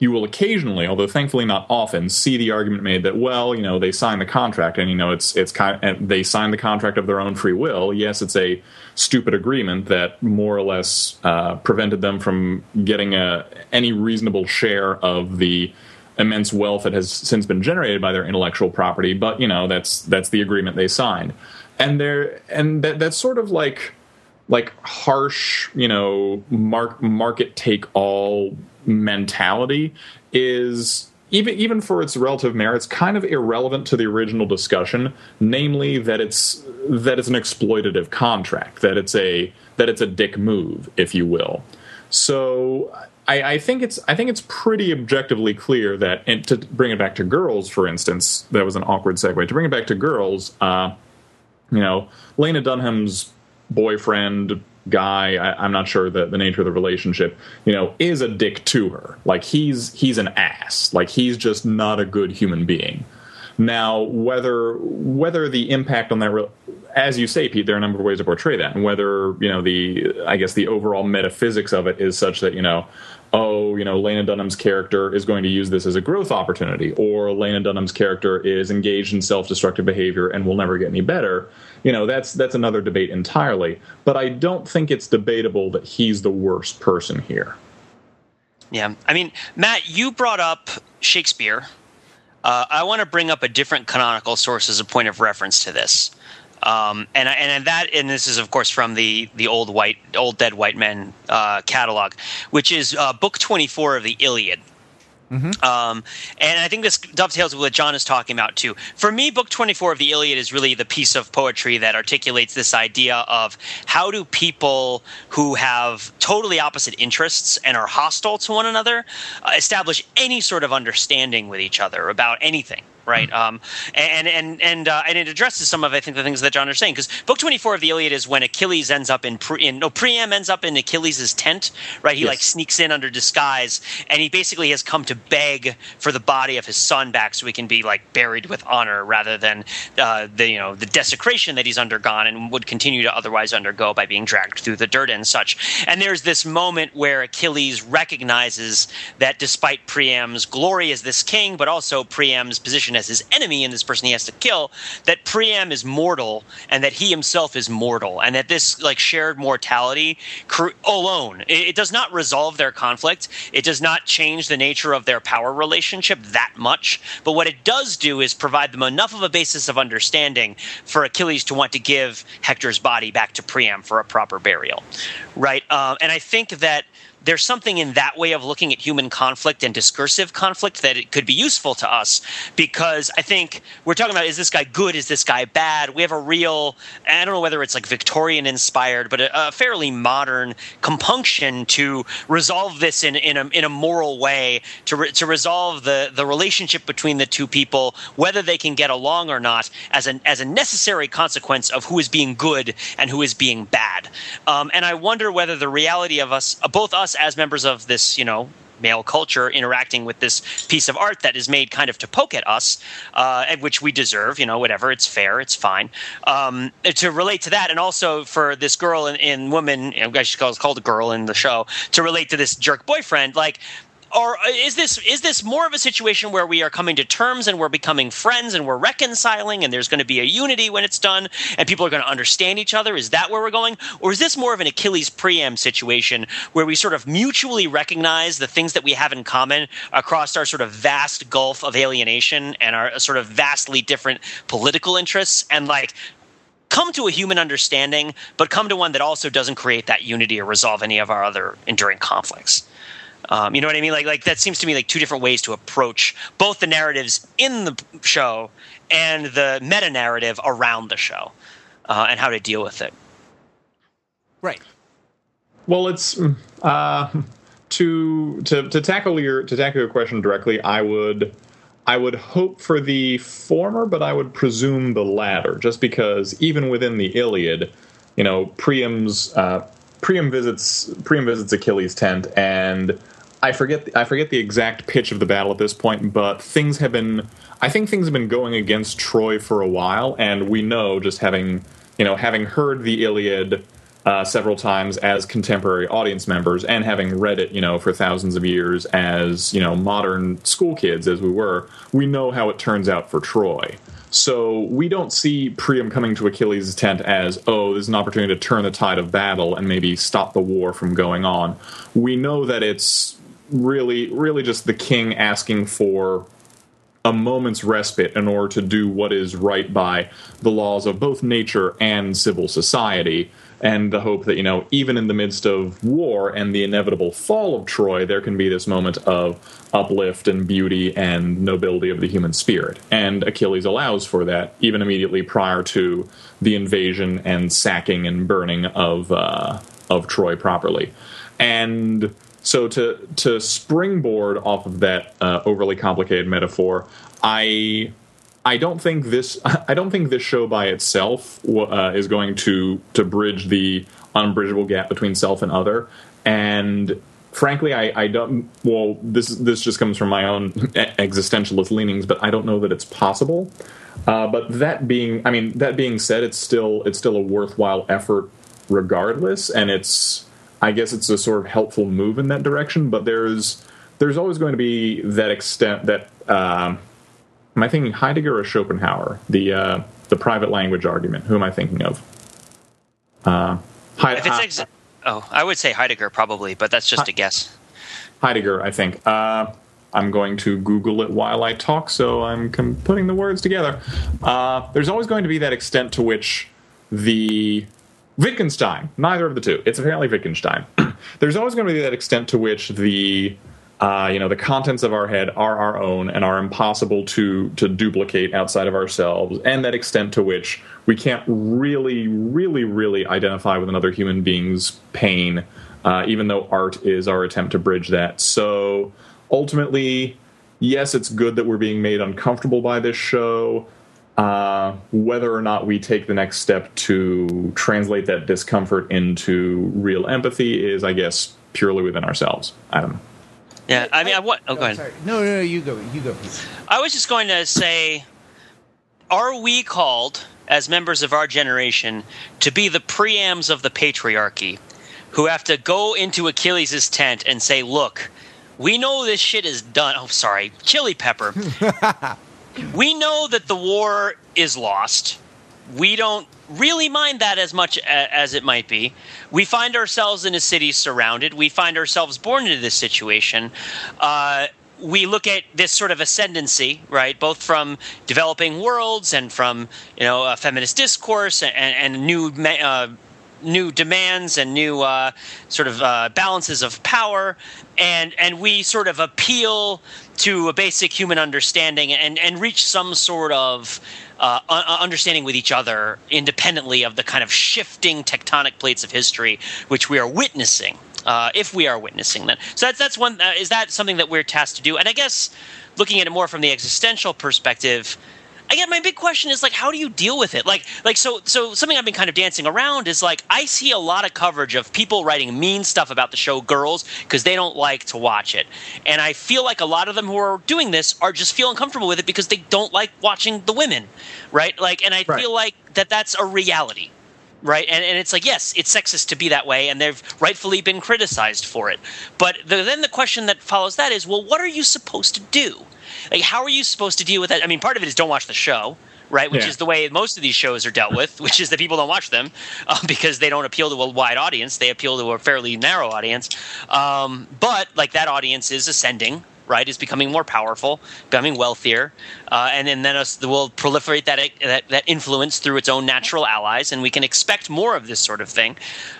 you will occasionally, although thankfully not often, see the argument made that well, you know, they signed the contract, and you know, it's it's kind of, they signed the contract of their own free will. Yes, it's a stupid agreement that more or less uh, prevented them from getting a any reasonable share of the immense wealth that has since been generated by their intellectual property. But you know, that's that's the agreement they signed, and they're and that, that's sort of like like harsh, you know, mark, market take all mentality is even even for its relative merits kind of irrelevant to the original discussion namely that it's that it's an exploitative contract that it's a that it's a dick move if you will so I, I think it's I think it's pretty objectively clear that and to bring it back to girls for instance that was an awkward segue. To bring it back to girls uh, you know Lena Dunham's boyfriend guy I, am not sure the, the nature of the relationship you know is a dick to her. Like he's he's an ass. Like he's just not a good human being. Now whether whether the impact on that re- as you say pete there are a number of ways to portray that and whether you know the i guess the overall metaphysics of it is such that you know oh, you know, Lena Dunham's character is going to use this as a growth opportunity, or Lena Dunham's character is engaged in self-destructive behavior and will never get any better. You know, that's that's another debate entirely. But I don't think it's debatable that he's the worst person here. Yeah, I mean, Matt, you brought up Shakespeare. Uh, I want to bring up a different canonical source as a point of reference to this. Um, and and that and this is of course from the the old white old dead white men uh, catalog, which is uh, book twenty four of the Iliad. Mm-hmm. Um, and I think this dovetails with what John is talking about too. For me, Book 24 of the Iliad is really the piece of poetry that articulates this idea of how do people who have totally opposite interests and are hostile to one another uh, establish any sort of understanding with each other about anything right? Um, and and and uh, and it addresses some of I think the things that John is saying because book twenty four of the Iliad is when Achilles ends up in, pre, in no Priam ends up in Achilles' tent, right? He yes. like sneaks in under disguise, and he basically has come to beg for the body of his son back so he can be like buried with honor rather than uh, the you know the desecration that he's undergone and would continue to otherwise undergo by being dragged through the dirt and such. And there's this moment where Achilles recognizes that despite Priam's glory as this king, but also Priam's position as his enemy and this person he has to kill, that Priam is mortal and that he himself is mortal, and that this like shared mortality cr- alone it, it does not resolve their conflict. It does not change the nature of their power relationship that much. But what it does do is provide them enough of a basis of understanding for Achilles to want to give Hector's body back to Priam for a proper burial, right? Um, and I think that there's something in that way of looking at human conflict and discursive conflict that it could be useful to us because I think we're talking about is this guy good? Is this guy bad? We have a real, I don't know whether it's like Victorian inspired, but a, a fairly modern compunction to resolve this in, in, a, in a moral way, to, re, to resolve the, the relationship between the two people, whether they can get along or not, as, an, as a necessary consequence of who is being good and who is being bad. Um, and I wonder whether the reality of us, both us us as members of this, you know, male culture interacting with this piece of art that is made kind of to poke at us, uh, which we deserve, you know, whatever. It's fair, it's fine. Um, to relate to that, and also for this girl and, and woman, you know, she called a girl in the show, to relate to this jerk boyfriend, like or is this is this more of a situation where we are coming to terms and we're becoming friends and we're reconciling and there's going to be a unity when it's done and people are going to understand each other? Is that where we're going? Or is this more of an achilles priam situation where we sort of mutually recognize the things that we have in common across our sort of vast gulf of alienation and our sort of vastly different political interests and like come to a human understanding but come to one that also doesn't create that unity or resolve any of our other enduring conflicts um, you know what I mean? Like, like that seems to me like two different ways to approach both the narratives in the show and the meta narrative around the show, uh, and how to deal with it. Right. Well, it's uh, to to to tackle your to tackle your question directly. I would I would hope for the former, but I would presume the latter, just because even within the Iliad, you know, Priam's uh, Priam visits Priam visits Achilles' tent and I forget I forget the exact pitch of the battle at this point, but things have been I think things have been going against Troy for a while, and we know just having you know having heard the Iliad uh, several times as contemporary audience members and having read it you know for thousands of years as you know modern school kids as we were, we know how it turns out for Troy. So we don't see Priam coming to Achilles' tent as, oh, there's an opportunity to turn the tide of battle and maybe stop the war from going on. We know that it's really, really just the king asking for a moment's respite in order to do what is right by the laws of both nature and civil society and the hope that you know even in the midst of war and the inevitable fall of troy there can be this moment of uplift and beauty and nobility of the human spirit. And achilles allows for that even immediately prior to the invasion and sacking and burning of uh, of troy properly. And so to to springboard off of that uh, overly complicated metaphor i I don't think this. *laughs* I don't think this show by itself uh, is going to to bridge the unbridgeable gap between self and other. And frankly, I, I don't. Well, this this just comes from my own *laughs* existentialist leanings, but I don't know that it's possible. Uh, but that being, I mean, that being said, it's still it's still a worthwhile effort, regardless. And it's, I guess, it's a sort of helpful move in that direction. But there's there's always going to be that extent that. Uh, Am I thinking Heidegger or Schopenhauer? The uh, the private language argument. Who am I thinking of? Uh, if it's ex- oh, I would say Heidegger probably, but that's just a guess. Heidegger, I think. Uh, I'm going to Google it while I talk, so I'm com- putting the words together. Uh, there's always going to be that extent to which the Wittgenstein, neither of the two. It's apparently Wittgenstein. *clears throat* there's always going to be that extent to which the uh, you know, the contents of our head are our own and are impossible to to duplicate outside of ourselves, and that extent to which we can't really, really, really identify with another human being's pain, uh, even though art is our attempt to bridge that. So ultimately, yes, it's good that we're being made uncomfortable by this show. Uh, whether or not we take the next step to translate that discomfort into real empathy is, I guess, purely within ourselves. I don't know. Yeah, I mean, I, what? Oh, go ahead. Sorry. No, no, no, you go. You go. Please. I was just going to say, are we called as members of our generation to be the Priams of the patriarchy, who have to go into Achilles' tent and say, "Look, we know this shit is done." Oh, sorry, chili pepper. *laughs* we know that the war is lost. We don't really mind that as much as it might be. We find ourselves in a city surrounded. We find ourselves born into this situation. Uh, we look at this sort of ascendancy, right, both from developing worlds and from you know feminist discourse and, and new uh, new demands and new uh, sort of uh, balances of power, and and we sort of appeal to a basic human understanding and and reach some sort of uh, understanding with each other independently of the kind of shifting tectonic plates of history which we are witnessing. Uh, if we are witnessing them, so that's that's one. Uh, is that something that we're tasked to do? And I guess looking at it more from the existential perspective, I get my big question is like how do you deal with it? Like like so so something I've been kind of dancing around is like I see a lot of coverage of people writing mean stuff about the show Girls because they don't like to watch it. And I feel like a lot of them who are doing this are just feel uncomfortable with it because they don't like watching the women, right? Like and I right. feel like that that's a reality right? And, and it's like, yes, it's sexist to be that way, and they've rightfully been criticized for it. But the, then the question that follows that is, well, what are you supposed to do? Like, how are you supposed to deal with that? I mean, part of it is don't watch the show, right? Which yeah. is the way most of these shows are dealt with, *laughs* which is that people don't watch them uh, because they don't appeal to a wide audience. They appeal to a fairly narrow audience. Um, but like that audience is ascending, right, is becoming more powerful, becoming wealthier, uh, and, then then us, will proliferate that, that, that influence through its own natural allies, and we can expect more of this sort of thing.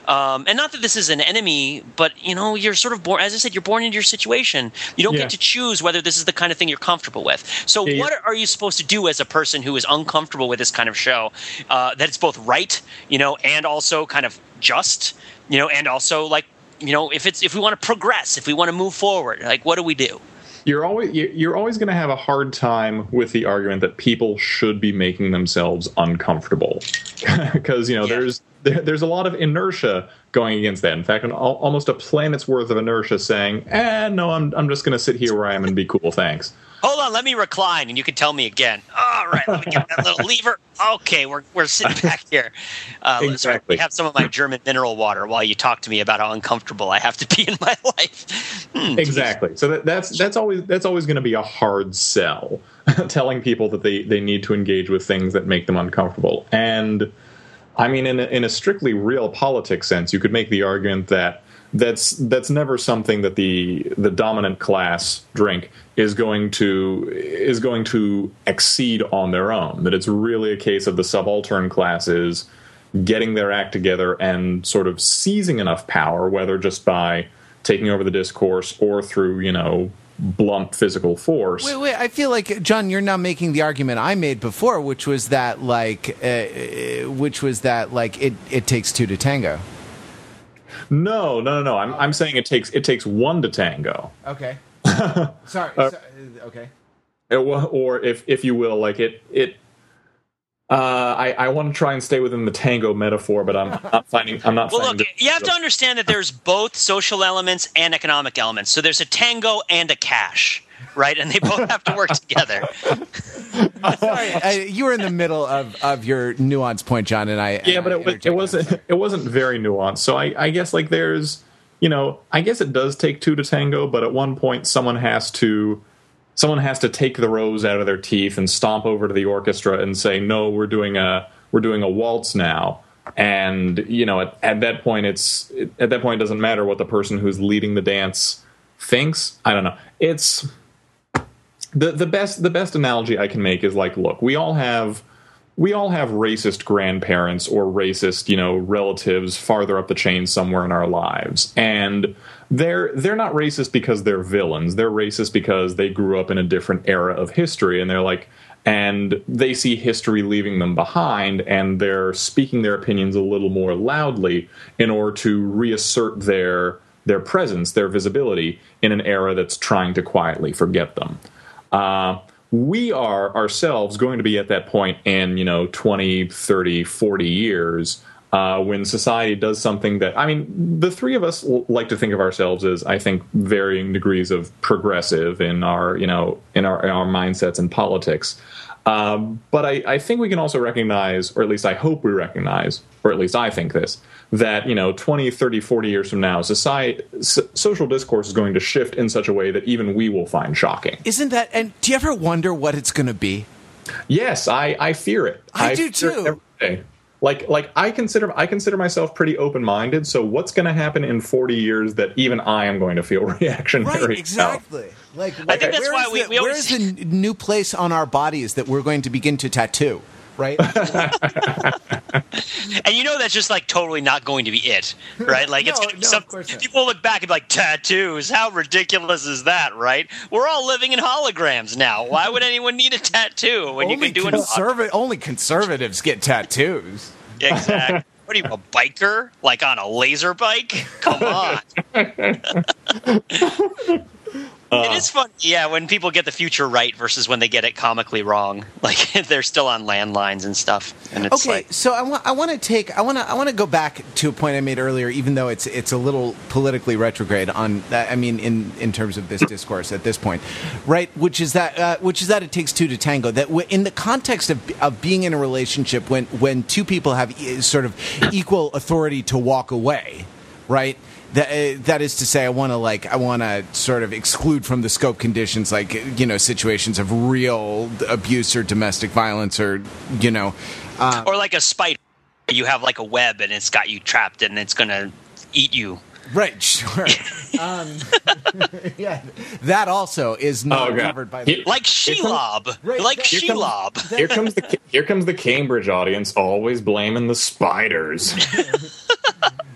Um, and not that this is an enemy, but you know, you're sort of born. As I said, you're born into your situation. You don't yeah. get to choose whether this is the kind of thing you're comfortable with. So, yeah, what are you supposed to do as a person who is uncomfortable with this kind of show? Uh, that it's both right, you know, and also kind of just, you know, and also like you know if it's if we want to progress if we want to move forward like what do we do you're always you're always going to have a hard time with the argument that people should be making themselves uncomfortable *laughs* because you know yeah. there's there, there's a lot of inertia going against that. In fact, an, almost a planet's worth of inertia saying, "Eh, no, I'm I'm just going to sit here where I am and be cool, thanks." Hold on, let me recline, and you can tell me again. All right, let me get that little *laughs* lever. Okay, we're we're sitting back here. Uh, exactly. Sorry, have some of my German mineral water while you talk to me about how uncomfortable I have to be in my *laughs* life. Hmm, exactly. So that, that's that's always that's always going to be a hard sell, *laughs* telling people that they they need to engage with things that make them uncomfortable. And I mean, in a, in a strictly real politics sense, you could make the argument that that's that's never something that the the dominant class drink is going to is going to exceed on their own. That it's really a case of the subaltern classes getting their act together and sort of seizing enough power, whether just by taking over the discourse or through you know blunt physical force. Wait, wait. I feel like John, you're now making the argument I made before, which was that like, uh, uh which was that like it it takes two to tango. No, no, no, no. I'm I'm saying it takes it takes one to tango. Okay. Sorry, *laughs* sorry. Uh, okay. It, or if if you will, like it it uh, I, I want to try and stay within the tango metaphor, but I'm not finding. I'm not. Well, look, you have to understand that there's both social elements and economic elements. So there's a tango and a cash, right? And they both have to work together. *laughs* Sorry, uh, you were in the middle of, of your nuance point, John, and I. Yeah, but it, it wasn't. It wasn't very nuanced. So I, I guess like there's, you know, I guess it does take two to tango, but at one point someone has to someone has to take the rose out of their teeth and stomp over to the orchestra and say, "No, we're doing a we're doing a waltz now." And you know, at, at that point, it's it, at that point it doesn't matter what the person who's leading the dance thinks. I don't know. It's the the best the best analogy I can make is like, look, we all have we all have racist grandparents or racist, you know, relatives farther up the chain somewhere in our lives. And they're they're not racist because they're villains. They're racist because they grew up in a different era of history and they're like and they see history leaving them behind and they're speaking their opinions a little more loudly in order to reassert their their presence, their visibility in an era that's trying to quietly forget them. Uh, we are ourselves going to be at that point in you know 20 30 40 years uh, when society does something that I mean, the three of us like to think of ourselves as I think varying degrees of progressive in our you know in our in our mindsets and politics. Um, but I, I think we can also recognize, or at least I hope we recognize, or at least I think this, that you know 20 30 40 years from now society social discourse is going to shift in such a way that even we will find shocking. Isn't that and do you ever wonder what it's going to be? Yes i i fear it. I, I do too. like like i consider i consider myself pretty open-minded so what's going to happen in 40 years that even i am going to feel *laughs* reactionary right exactly. About? like i think that's why we, the, we always... where's the new place on our bodies that we're going to begin to tattoo right? *laughs* and you know that's just like totally not going to be it, right? Like no, it's no, some, people look back and be like tattoos. How ridiculous is that, right? We're all living in holograms now. Why would anyone need a tattoo when only you can do conserva- it? Only conservatives get tattoos. Exactly. What are you, a biker? Like on a laser bike? Come on. *laughs* Uh, it is fun, yeah, when people get the future right versus when they get it comically wrong. *laughs* Like they're still on landlines and stuff. And it's okay, like, so I want I want to take I want to I want to go back to a point I made earlier, even though it's it's a little politically retrograde on. I mean, in in terms of this discourse at this point, right? Which is that uh, which is that it takes two to tango. That in the context of of being in a relationship when when two people have sort of equal authority to walk away, right? That uh, that is to say, I want to like I want to sort of exclude from the scope conditions like you know situations of real abuse or domestic violence or you know, uh, or like a spider. You have like a web and it's got you trapped and it's gonna eat you. Right, *laughs* sure. *laughs* um, *laughs* yeah, that also is not oh, covered by the like Shelob, right, like Shelob. Here comes the here comes the Cambridge audience, always blaming the spiders.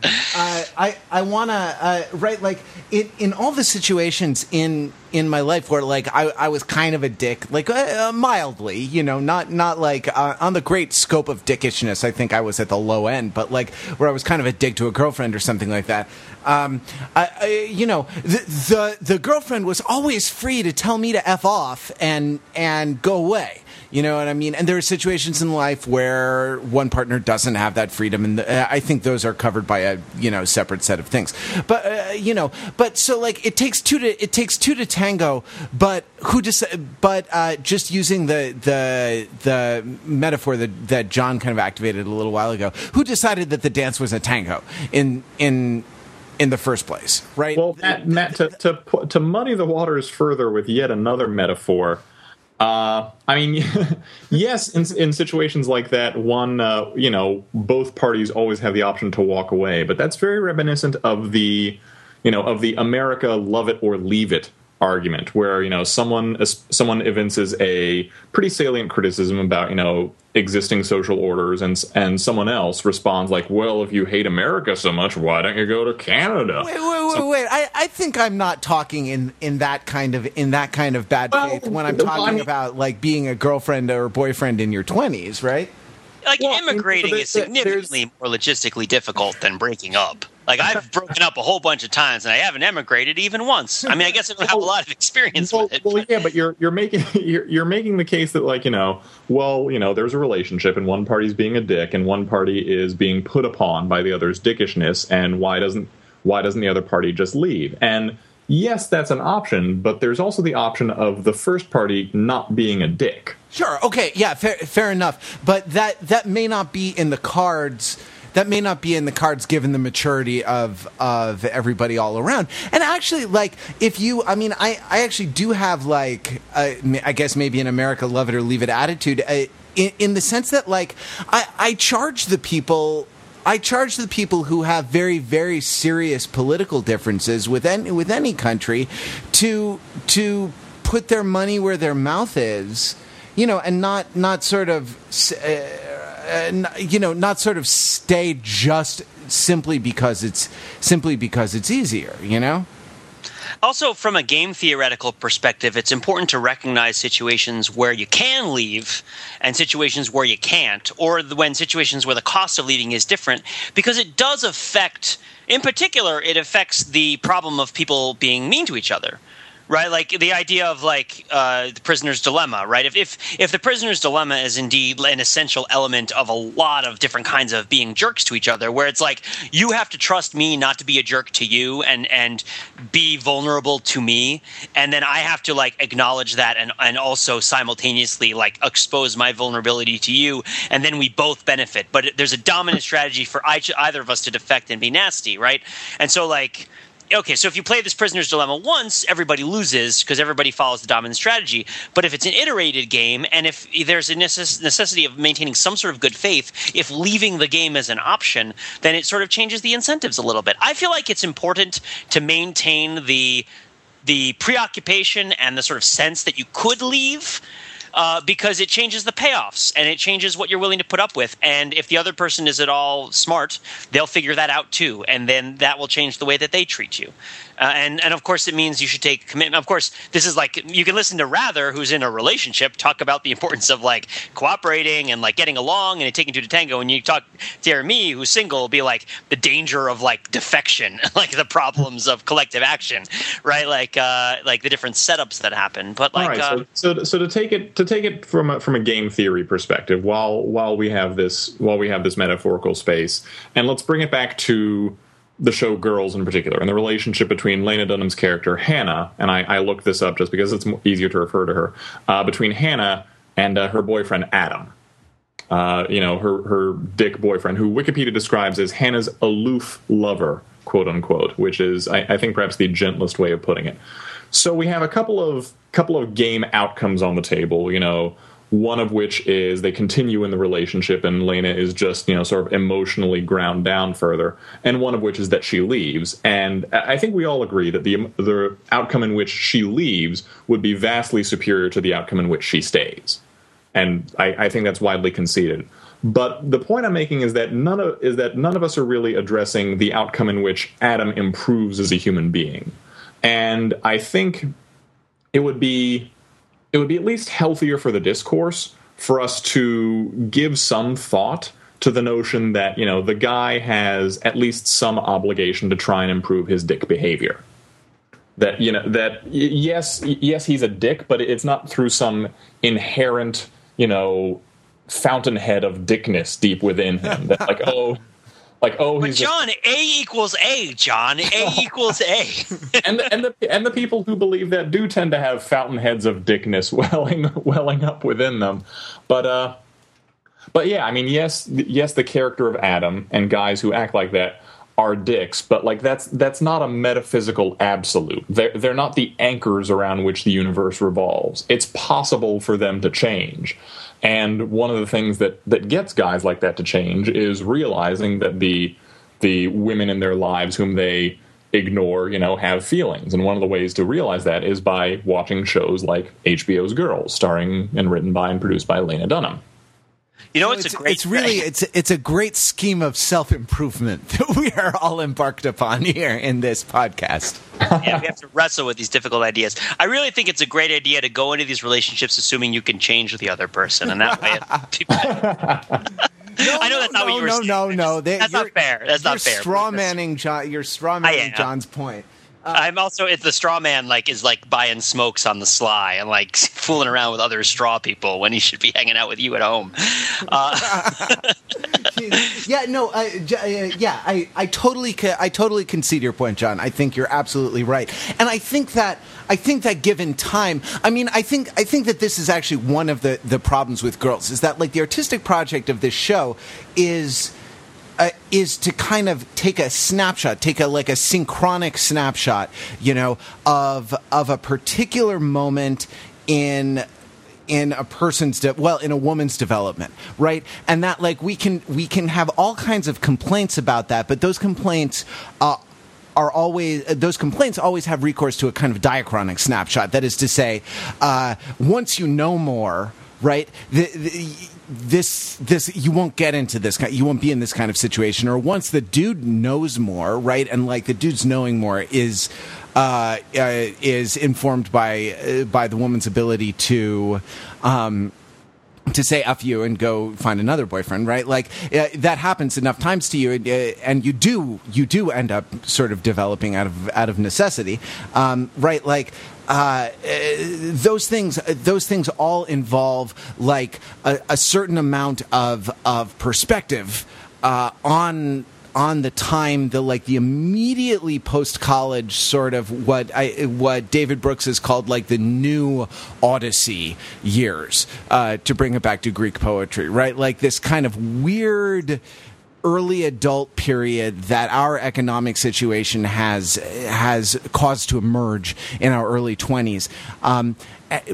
Uh, I I want to uh, right like in all the situations in in my life where like I, I was kind of a dick, like uh, uh mildly, you know, not not like uh, on the great scope of dickishness. I think I was at the low end, but like where I was kind of a dick to a girlfriend or something like that. Um, I, I, you know, the, the the girlfriend was always free to tell me to f off and and go away. You know what I mean? And there are situations in life where one partner doesn't have that freedom, and the, I think those are covered by a you know separate set of things. But uh, you know, but so like it takes two to it takes two to tango. But who just but uh, just using the the the metaphor that that John kind of activated a little while ago, who decided that the dance was a tango in in in the first place, right? Well, Matt, Matt to, to to muddy the waters further with yet another metaphor, Uh, I mean, *laughs* yes, in, in situations like that, one, uh, you know, both parties always have the option to walk away, but that's very reminiscent of the, you know, of the America love it or leave it argument where you know someone someone evinces a pretty salient criticism about you know existing social orders and and someone else responds like well if you hate america so much why don't you go to canada? Wait wait wait, so, wait. I, I think i'm not talking in in that kind of in that kind of bad well, faith when i'm talking I mean, about like being a girlfriend or boyfriend in your 20s right? Like well, immigrating is significantly more logistically difficult than breaking up like I've *laughs* broken up a whole bunch of times, and I haven't emigrated even once. I mean, I guess I don't have a lot of experience well, with it. Well, but. yeah, but you're you're making *laughs* you're, you're making the case that like you know, well, you know, there's a relationship, and one party's being a dick, and one party is being put upon by the other's dickishness, and why doesn't why doesn't the other party just leave? And yes, that's an option, but there's also the option of the first party not being a dick. Sure. Okay. Yeah. Fair. Fair enough. But that that may not be in the cards that may not be in the cards given the maturity of of everybody all around. And actually, like if you, I mean, I I actually do have like I guess maybe an America love it or leave it attitude. Uh, in, in the sense that, like, I, I charge the people I charge the people who have very, very serious political differences with any, with any country to to put their money where their mouth is, you know, and not not sort of. Uh, you know, not sort of stay just simply because it's simply because it's easier. You know. Also, from a game theoretical perspective, it's important to recognize situations where you can leave and situations where you can't, or when situations where the cost of leaving is different, because it does affect, in particular, it affects the problem of people being mean to each other right? Like the idea of like uh, the prisoner's dilemma, right? If, if if the prisoner's dilemma is indeed an essential element of a lot of different kinds of being jerks to each other, where it's like you have to trust me not to be a jerk to you and and be vulnerable to me, and then I have to like acknowledge that and and also simultaneously like expose my vulnerability to you, and then we both benefit. But there's a dominant strategy for either of us to defect and be nasty, right? And so like okay, so if you play this prisoner's dilemma once, everybody loses because everybody follows the dominant strategy. But if it's an iterated game, and if there's a necess- necessity of maintaining some sort of good faith, if leaving the game is an option, then it sort of changes the incentives a little bit. I feel like it's important to maintain the the preoccupation and the sort of sense that you could leave uh, because it changes the payoffs and it changes what you're willing to put up with. And if the other person is at all smart, they'll figure that out too, and then that will change the way that they treat you. Uh, and and of course, it means you should take commitment. Of course, this is like you can listen to Wrather, who's in a relationship, talk about the importance of like cooperating and like getting along and taking two to tango. And you talk to me, who's single, be like the danger of like defection, *laughs* like the problems of collective action, right? Like uh, like the different setups that happen. But like, uh, so, so so to take it to take it from a, from a game theory perspective, while while we have this while we have this metaphorical space, and let's bring it back to the show Girls in particular, and the relationship between Lena Dunham's character Hannah, and I, I looked this up just because it's easier to refer to her, uh, between Hannah and uh, her boyfriend Adam. Uh, you know, her her dick boyfriend, who Wikipedia describes as Hannah's aloof lover, quote unquote, which is I, I think perhaps the gentlest way of putting it. So we have a couple of couple of game outcomes on the table. You know, one of which is they continue in the relationship and Lena is just, you know, sort of emotionally ground down further, and one of which is that she leaves. And I think we all agree that the the outcome in which she leaves would be vastly superior to the outcome in which she stays. And I, I think that's widely conceded. But the point I'm making is that none of is that none of us are really addressing the outcome in which Adam improves as a human being. And I think it would be it would be at least healthier for the discourse for us to give some thought to the notion that you know the guy has at least some obligation to try and improve his dick behavior. That you know that yes yes he's a dick but it's not through some inherent you know fountainhead of dickness deep within him that like *laughs* oh like, oh, but John, a-, a equals A. John, A *laughs* equals A. *laughs* and the, and the and the people who believe that do tend to have fountainheads of dickness *laughs* welling welling up within them. But uh, but yeah, I mean, yes, yes, the character of Adam and guys who act like that are dicks, but like that's that's not a metaphysical absolute. They're they're not the anchors around which the universe revolves. It's possible for them to change. And one of the things that that gets guys like that to change is realizing that the the women in their lives whom they ignore, you know, have feelings. And one of the ways to realize that is by watching shows like HBO's Girls, starring and written by and produced by Lena Dunham. You know, it's, it's, a great. it's really it's it's a great scheme of self improvement *laughs* that we are all embarked upon here in this podcast. yeah, we have to wrestle with these difficult ideas. I really think it's a great idea to go into these relationships assuming you can change the other person, and that way. *laughs* *laughs* No, I know that's no, not what you were no, saying. no, no. They, That's not fair. That's not fair. Straw manning John. You're straw manning. John's point. I'm also it's the straw man like is like buying smokes on the sly and like *laughs* fooling around with other straw people when he should be hanging out with you at home. *laughs* Uh, *laughs* yeah, no, uh, j- uh, yeah, I, I totally, ca- I totally concede your point, John. I think you're absolutely right, and I think that, I think that given time, I mean, I think, I think that this is actually one of the the problems with girls is that like the artistic project of this show is. Uh, is to kind of take a snapshot, take a like a synchronic snapshot, you know, of of a particular moment in in a person's de- well in a woman's development right? And that like we can we can have all kinds of complaints about that but those complaints uh, are always those complaints always have recourse to a kind of diachronic snapshot. That is to say uh, once you know more right the, the, this this you won't get into this kind you won't be in this kind of situation or once the dude knows more right and like the dude's knowing more is uh, uh, is informed by uh, by the woman's ability to um, to say "f you" and go find another boyfriend, right? Like uh, that happens enough times to you, uh, and you do you do end up sort of developing out of out of necessity, um, right? Like. Uh, uh, those things, those things all involve like a, a certain amount of of perspective uh, on on the time the like the immediately post college sort of what I what David Brooks has called like the new Odyssey years uh, to bring it back to Greek poetry, right? Like this kind of weird early adult period that our economic situation has has caused to emerge in our early 20s um,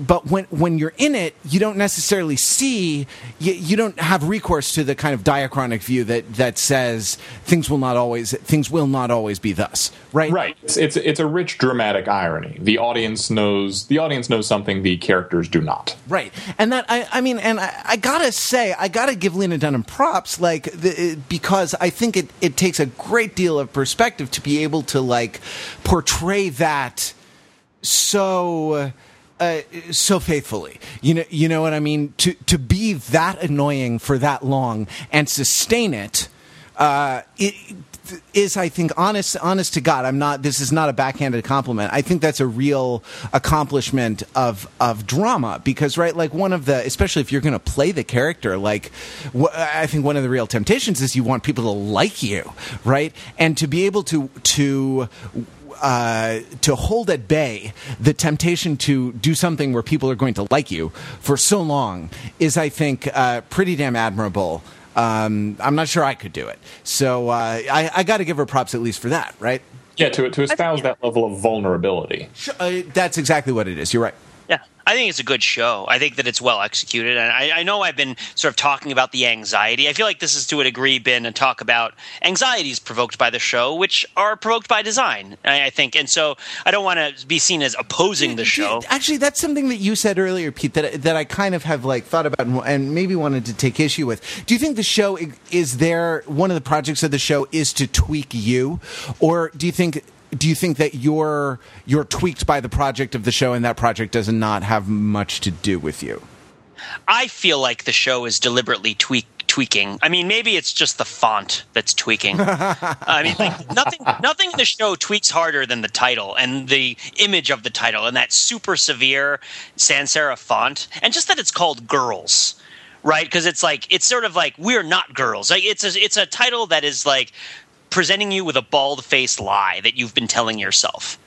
but when when you're in it, you don't necessarily see, you, you, don't have recourse to the kind of diachronic view that that says things will not always things will not always be thus, right? Right. It's it's, it's a rich dramatic irony. The audience knows the audience knows something the characters do not. Right, and that I I mean, and I, I gotta say, I gotta give Lena Dunham props, like the, because I think it it takes a great deal of perspective to be able to like portray that so uh, so faithfully. You know, you know what I mean. To to be that annoying for that long and sustain it, uh, it is I think honest honest to God. I'm not. This is not a backhanded compliment. I think that's a real accomplishment of of drama because right, like one of the especially if you're going to play the character, like wh- I think one of the real temptations is you want people to like you, right, and to be able to to uh, to hold at bay the temptation to do something where people are going to like you for so long is, I think, uh, pretty damn admirable. Um, I'm not sure I could do it, so uh, I, I got to give her props at least for that, right? Yeah, to to espouse that level of vulnerability. Uh, that's exactly what it is. You're right. Yeah, I think it's a good show. I think that it's well executed, and I, I, know I've been sort of talking about the anxiety. I feel like this is to a degree been a talk about anxieties provoked by the show, which are provoked by design. I, I think, and so I don't want to be seen as opposing the show. Actually, that's something that you said earlier, Pete. That that I kind of have like thought about and, and maybe wanted to take issue with. Do you think the show is there? One of the projects of the show is to tweak you, or do you think? Do you think that you're you're tweaked by the project of the show and that project does not have much to do with you? I feel like the show is deliberately tweak, tweaking. I mean maybe it's just the font that's tweaking. *laughs* I mean like nothing nothing in the show tweaks harder than the title and the image of the title and that super severe sans serif font and just that it's called girls right? Because it's like it's sort of like we're not girls. Like it's a, it's a title that is like presenting you with a bald faced lie that you've been telling yourself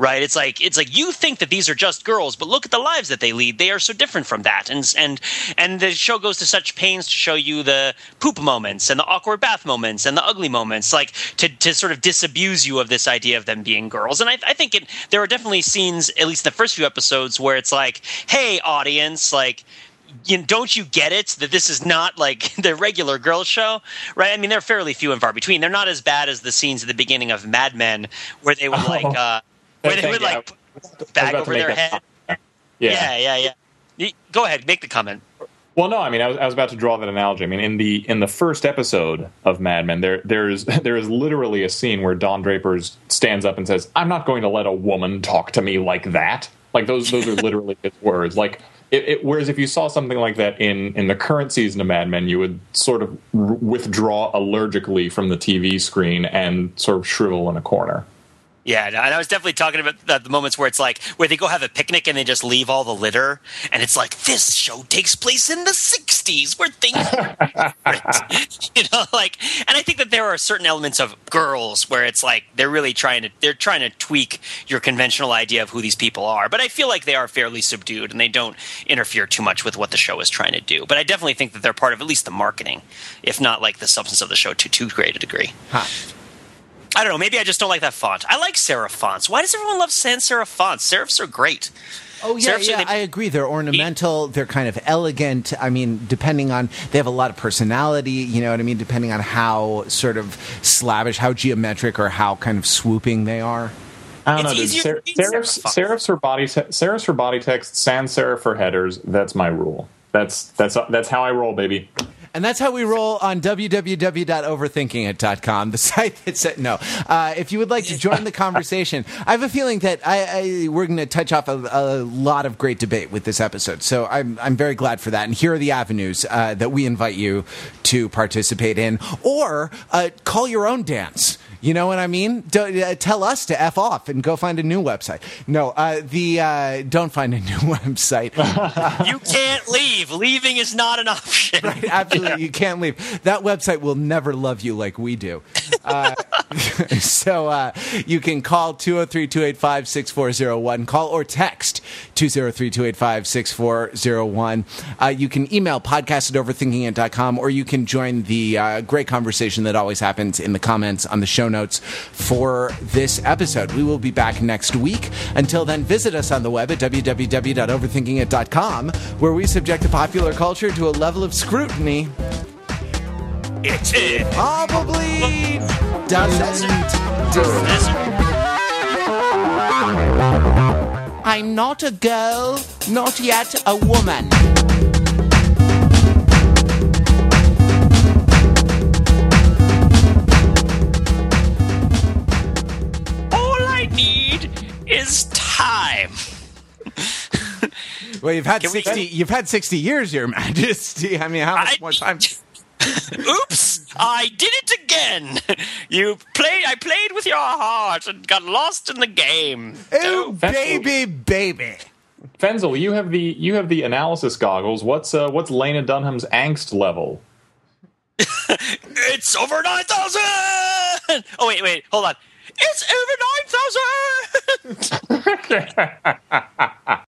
right? It's like it's like you think that these are just girls, but look at the lives that they lead. They are so different from that, and and and the show goes to such pains to show you the poop moments and the awkward bath moments and the ugly moments, like to to sort of disabuse you of this idea of them being girls. And I, I think it, there are definitely scenes, at least the first few episodes, where it's like, hey, audience, like you know, don't you get it that this is not like *laughs* the regular girl show, right? I mean, they're fairly few and far between. They're not as bad as the scenes at the beginning of Mad Men, where they would like, uh, where they would like put bag over their head. Yeah. Yeah, yeah, yeah. Go ahead, make the comment. Well, no, I mean, I was, I was about to draw that analogy. I mean, in the in the first episode of Mad Men, there there's *laughs* there is literally a scene where Don Draper stands up and says, "I'm not going to let a woman talk to me like that." Like those those are literally his words. Like it, it, whereas if you saw something like that in in the current season of Mad Men, you would sort of r- withdraw allergically from the TV screen and sort of shrivel in a corner. Yeah, and I was definitely talking about the, the moments where it's like where they go have a picnic and they just leave all the litter, and it's like this show takes place in the '60s where things, *laughs* are different. *laughs* you know, like, and I think that there are certain elements of girls where it's like they're really trying to they're trying to tweak your conventional idea of who these people are, but I feel like they are fairly subdued and they don't interfere too much with what the show is trying to do. But I definitely think that they're part of at least the marketing, if not like the substance of the show to too great a degree. Huh. I don't know. Maybe I just don't like that font. I like serif fonts. Why does everyone love sans serif fonts? Serifs are great. Oh yeah, Serifs yeah, the- I agree. They're ornamental. They're kind of elegant. I mean, depending on they have a lot of personality. You know what I mean? Depending on how sort of slavish, how geometric, or how kind of swooping they are. I don't It's know. Dude. Ser- serifs, serif serifs for body te- serifs for body text, sans serif for headers. That's my rule. That's that's that's how I roll, baby. And that's how we roll on www.overthinkingit.com, the *laughs* site that said no. Uh, if you would like to join the conversation, I have a feeling that I, I, we're going to touch off a, a lot of great debate with this episode. So I'm, I'm very glad for that. And here are the avenues uh, that we invite you to participate in or uh, call your own dance. You know what I mean? Don't, uh, tell us to f off and go find a new website. No, uh, the uh, don't find a *laughs* new website. *laughs* You can't leave. Leaving is not an option. Right, absolutely. You can't leave. That website will never love you like we do. *laughs* *laughs* So uh, you can call 203 285 6401. Call or text 203 285 6401. Uh, You can email podcast at overthinkingit.com or you can join the uh, great conversation that always happens in the comments on the show notes for this episode. We will be back next week. Until then, visit us on the web at www.overthinkingit.com where we subject the popular culture to a level of scrutiny it. probably doesn't do it. I'm not a girl, not yet a woman. All I need is time. Well, you've had Can we- sixty. You've had sixty years, Your Majesty. *laughs* I mean, how much I- more time? *laughs* *laughs* Oops! I did it again. *laughs* You played. I played with your heart and got lost in the game. Ooh, baby, baby. Fenzel, you have the you have the analysis goggles. What's uh, what's Lena Dunham's angst level? *laughs* It's over nine thousand. Oh wait, wait, hold on. It's over nine thousand.